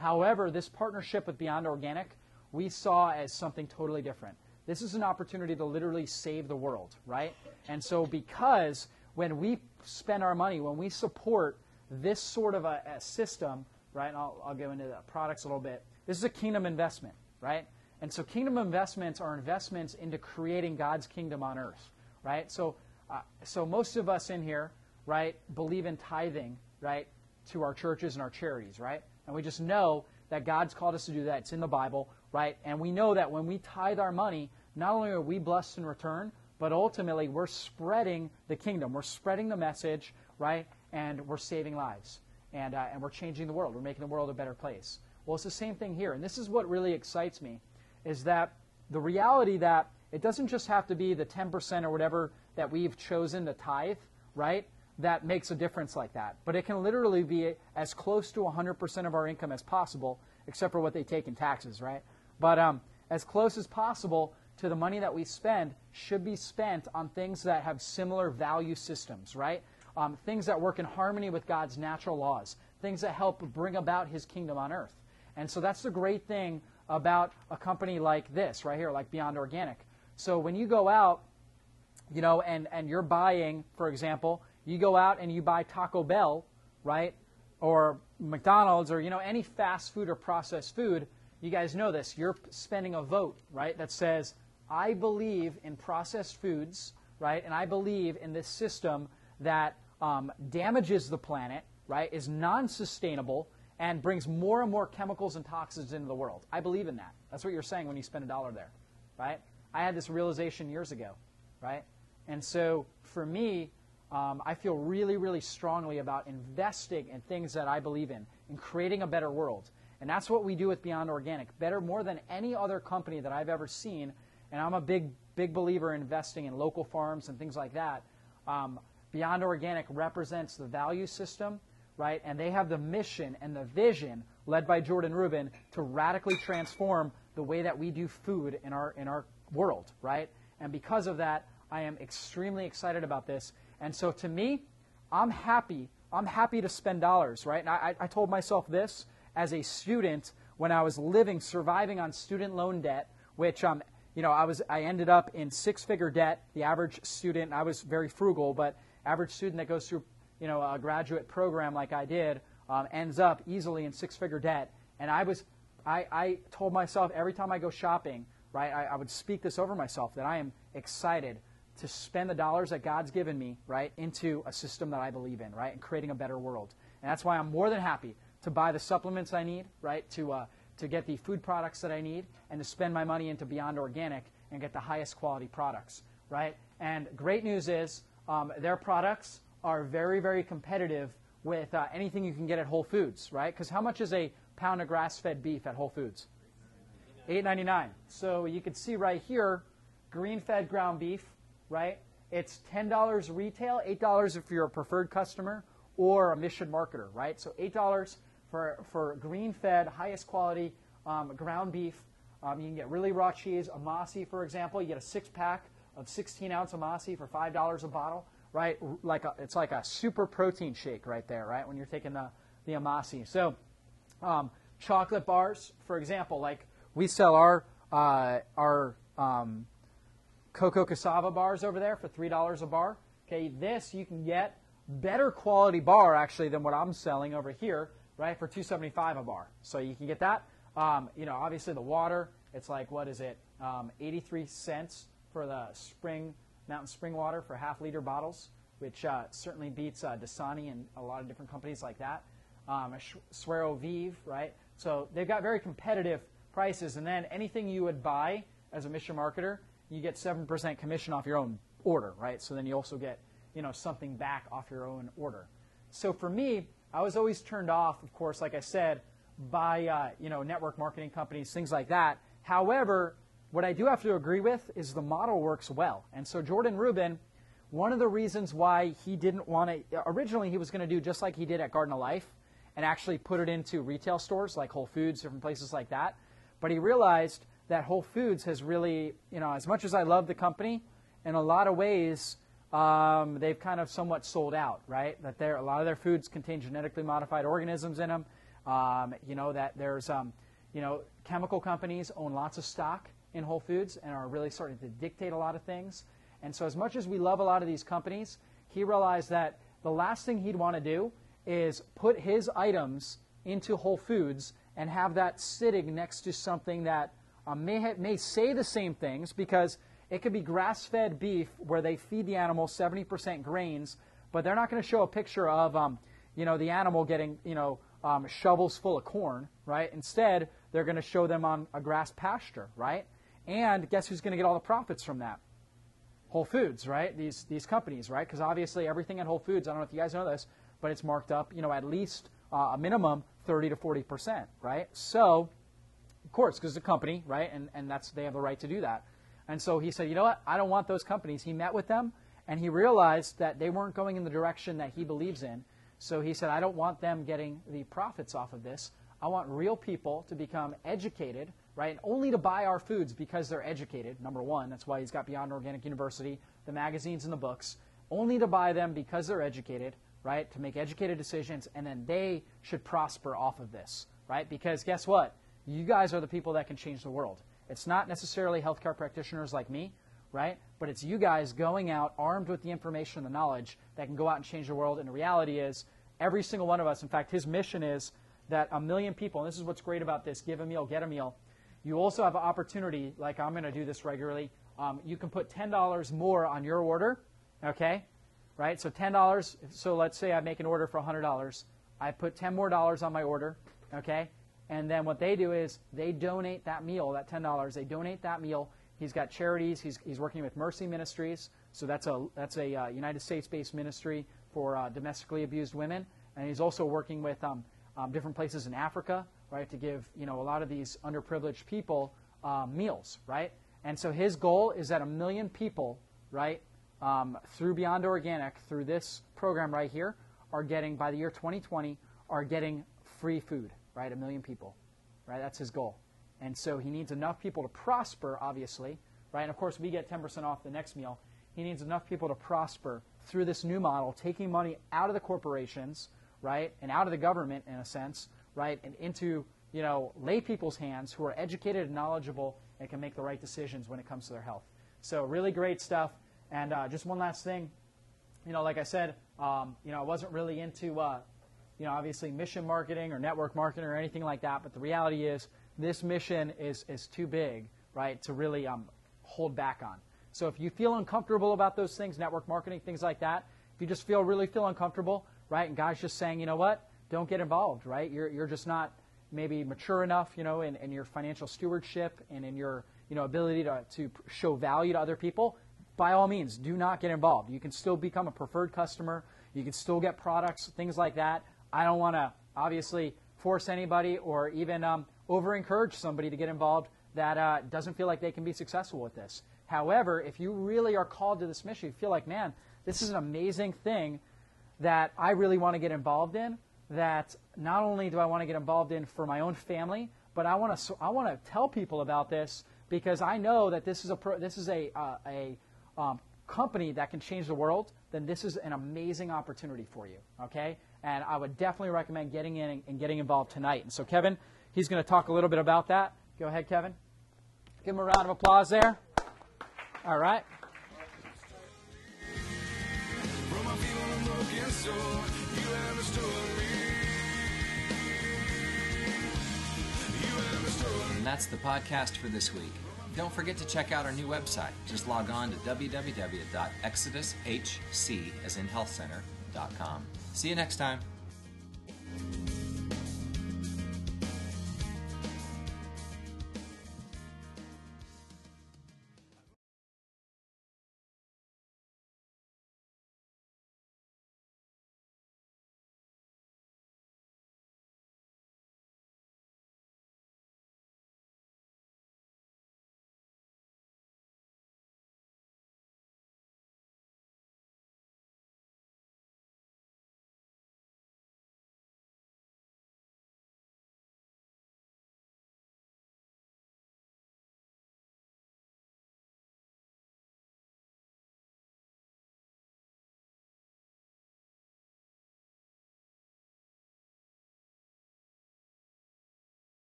However, this partnership with Beyond Organic, we saw as something totally different. This is an opportunity to literally save the world, right? And so, because when we spend our money, when we support this sort of a, a system, right? And I'll, I'll go into the products a little bit. This is a kingdom investment, right? And so, kingdom investments are investments into creating God's kingdom on earth, right? So, uh, so most of us in here, right, believe in tithing, right, to our churches and our charities, right? And we just know that God's called us to do that. It's in the Bible, right? And we know that when we tithe our money, not only are we blessed in return, but ultimately we're spreading the kingdom. We're spreading the message, right? And we're saving lives. And, uh, and we're changing the world. We're making the world a better place. Well, it's the same thing here. And this is what really excites me, is that the reality that it doesn't just have to be the 10% or whatever that we've chosen to tithe, right? That makes a difference like that. But it can literally be as close to 100% of our income as possible, except for what they take in taxes, right? But um, as close as possible to the money that we spend should be spent on things that have similar value systems, right? Um, things that work in harmony with God's natural laws, things that help bring about His kingdom on earth. And so that's the great thing about a company like this right here, like Beyond Organic. So when you go out, you know, and, and you're buying, for example, you go out and you buy Taco Bell, right? Or McDonald's or, you know, any fast food or processed food, you guys know this. You're spending a vote, right, that says, I believe in processed foods, right? And I believe in this system that um, damages the planet, right, is non sustainable, and brings more and more chemicals and toxins into the world. I believe in that. That's what you're saying when you spend a dollar there, right? I had this realization years ago, right? And so for me, um, I feel really, really strongly about investing in things that I believe in, in creating a better world. And that's what we do with Beyond Organic, better more than any other company that I've ever seen. And I'm a big, big believer in investing in local farms and things like that. Um, Beyond Organic represents the value system right? And they have the mission and the vision led by Jordan Rubin to radically transform the way that we do food in our in our world, right? And because of that, I am extremely excited about this. And so to me, I'm happy. I'm happy to spend dollars, right? And I, I told myself this as a student when I was living, surviving on student loan debt, which um, you know, I was I ended up in six-figure debt. The average student, I was very frugal, but average student that goes through you know, a graduate program like I did um, ends up easily in six-figure debt. And I was, I, I told myself every time I go shopping, right, I, I would speak this over myself that I am excited to spend the dollars that God's given me, right, into a system that I believe in, right, and creating a better world. And that's why I'm more than happy to buy the supplements I need, right, to, uh, to get the food products that I need, and to spend my money into Beyond Organic and get the highest quality products, right? And great news is um, their products are very, very competitive with uh, anything you can get at Whole Foods, right? Because how much is a pound of grass-fed beef at Whole Foods? Eight ninety nine. So you can see right here, green-fed ground beef, right? It's ten dollars retail, eight dollars if you're a preferred customer or a mission marketer, right? So eight dollars for for green-fed, highest quality um, ground beef. Um, you can get really raw cheese, Amasi, for example. You get a six-pack of 16 ounce Amasi for five dollars a bottle right? Like a, it's like a super protein shake right there, right? When you're taking the the amasi. So, um, chocolate bars, for example, like we sell our uh, our um, cocoa cassava bars over there for three dollars a bar. Okay, this you can get better quality bar actually than what I'm selling over here, right? For 275 a bar. So you can get that. Um, you know, obviously the water, it's like what is it? Um, 83 cents for the spring Mountain Spring Water for half liter bottles, which uh, certainly beats uh, Dasani and a lot of different companies like that. Um, Suero Vive, right? So they've got very competitive prices. And then anything you would buy as a mission marketer, you get 7% commission off your own order, right? So then you also get, you know, something back off your own order. So for me, I was always turned off, of course, like I said, by, uh, you know, network marketing companies, things like that. However, what I do have to agree with is the model works well. And so Jordan Rubin, one of the reasons why he didn't want to, originally he was going to do just like he did at Garden of Life and actually put it into retail stores like Whole Foods, different places like that. But he realized that Whole Foods has really, you know, as much as I love the company, in a lot of ways, um, they've kind of somewhat sold out, right? That there, a lot of their foods contain genetically modified organisms in them. Um, you know that there's, um, you know, chemical companies own lots of stock in Whole Foods and are really starting to dictate a lot of things. And so, as much as we love a lot of these companies, he realized that the last thing he'd want to do is put his items into Whole Foods and have that sitting next to something that uh, may, ha- may say the same things because it could be grass fed beef where they feed the animal 70% grains, but they're not going to show a picture of um, you know, the animal getting you know, um, shovels full of corn, right? Instead, they're going to show them on a grass pasture, right? And guess who's going to get all the profits from that? Whole Foods, right? These these companies, right? Because obviously everything at Whole Foods, I don't know if you guys know this, but it's marked up, you know, at least uh, a minimum 30 to 40 percent, right? So, of course, because it's a company, right? And and that's they have the right to do that. And so he said, you know what? I don't want those companies. He met with them, and he realized that they weren't going in the direction that he believes in. So he said, I don't want them getting the profits off of this. I want real people to become educated right? And only to buy our foods because they're educated, number one. That's why he's got Beyond Organic University, the magazines and the books. Only to buy them because they're educated, right? To make educated decisions, and then they should prosper off of this, right? Because guess what? You guys are the people that can change the world. It's not necessarily healthcare practitioners like me, right? But it's you guys going out armed with the information and the knowledge that can go out and change the world. And the reality is, every single one of us, in fact, his mission is that a million people, and this is what's great about this give a meal, get a meal. You also have an opportunity, like I'm going to do this regularly. Um, you can put $10 more on your order, okay? Right? So $10, so let's say I make an order for $100. I put $10 more on my order, okay? And then what they do is they donate that meal, that $10, they donate that meal. He's got charities. He's, he's working with Mercy Ministries. So that's a, that's a uh, United States-based ministry for uh, domestically abused women. And he's also working with um, um, different places in Africa, right, to give, you know, a lot of these underprivileged people um, meals, right? And so his goal is that a million people, right, um, through Beyond Organic, through this program right here, are getting, by the year 2020, are getting free food, right? A million people, right? That's his goal. And so he needs enough people to prosper, obviously, right? And of course, we get 10% off the next meal. He needs enough people to prosper through this new model, taking money out of the corporations, right, and out of the government, in a sense, right, and into you know lay people's hands who are educated and knowledgeable and can make the right decisions when it comes to their health. So really great stuff. And uh, just one last thing, you know, like I said, um, you know, I wasn't really into, uh, you know, obviously mission marketing or network marketing or anything like that. But the reality is, this mission is is too big, right, to really um, hold back on. So if you feel uncomfortable about those things, network marketing, things like that, if you just feel really feel uncomfortable, right, and God's just saying, you know what, don't get involved, right? You're you're just not maybe mature enough, you know, in, in your financial stewardship and in your you know ability to to show value to other people. By all means, do not get involved. You can still become a preferred customer. You can still get products, things like that. I don't want to obviously force anybody or even um, over encourage somebody to get involved that uh, doesn't feel like they can be successful with this. However, if you really are called to this mission, you feel like, man, this is an amazing thing that I really want to get involved in. That not only do I want to get involved in for my own family, but I want to I want to tell people about this because I know that this is a pro, this is a uh, a um, company that can change the world. Then this is an amazing opportunity for you. Okay, and I would definitely recommend getting in and getting involved tonight. And so Kevin, he's going to talk a little bit about that. Go ahead, Kevin. Give him a round of applause there. All right. And that's the podcast for this week. Don't forget to check out our new website. Just log on to www.exodushc, as in healthcenter.com. See you next time.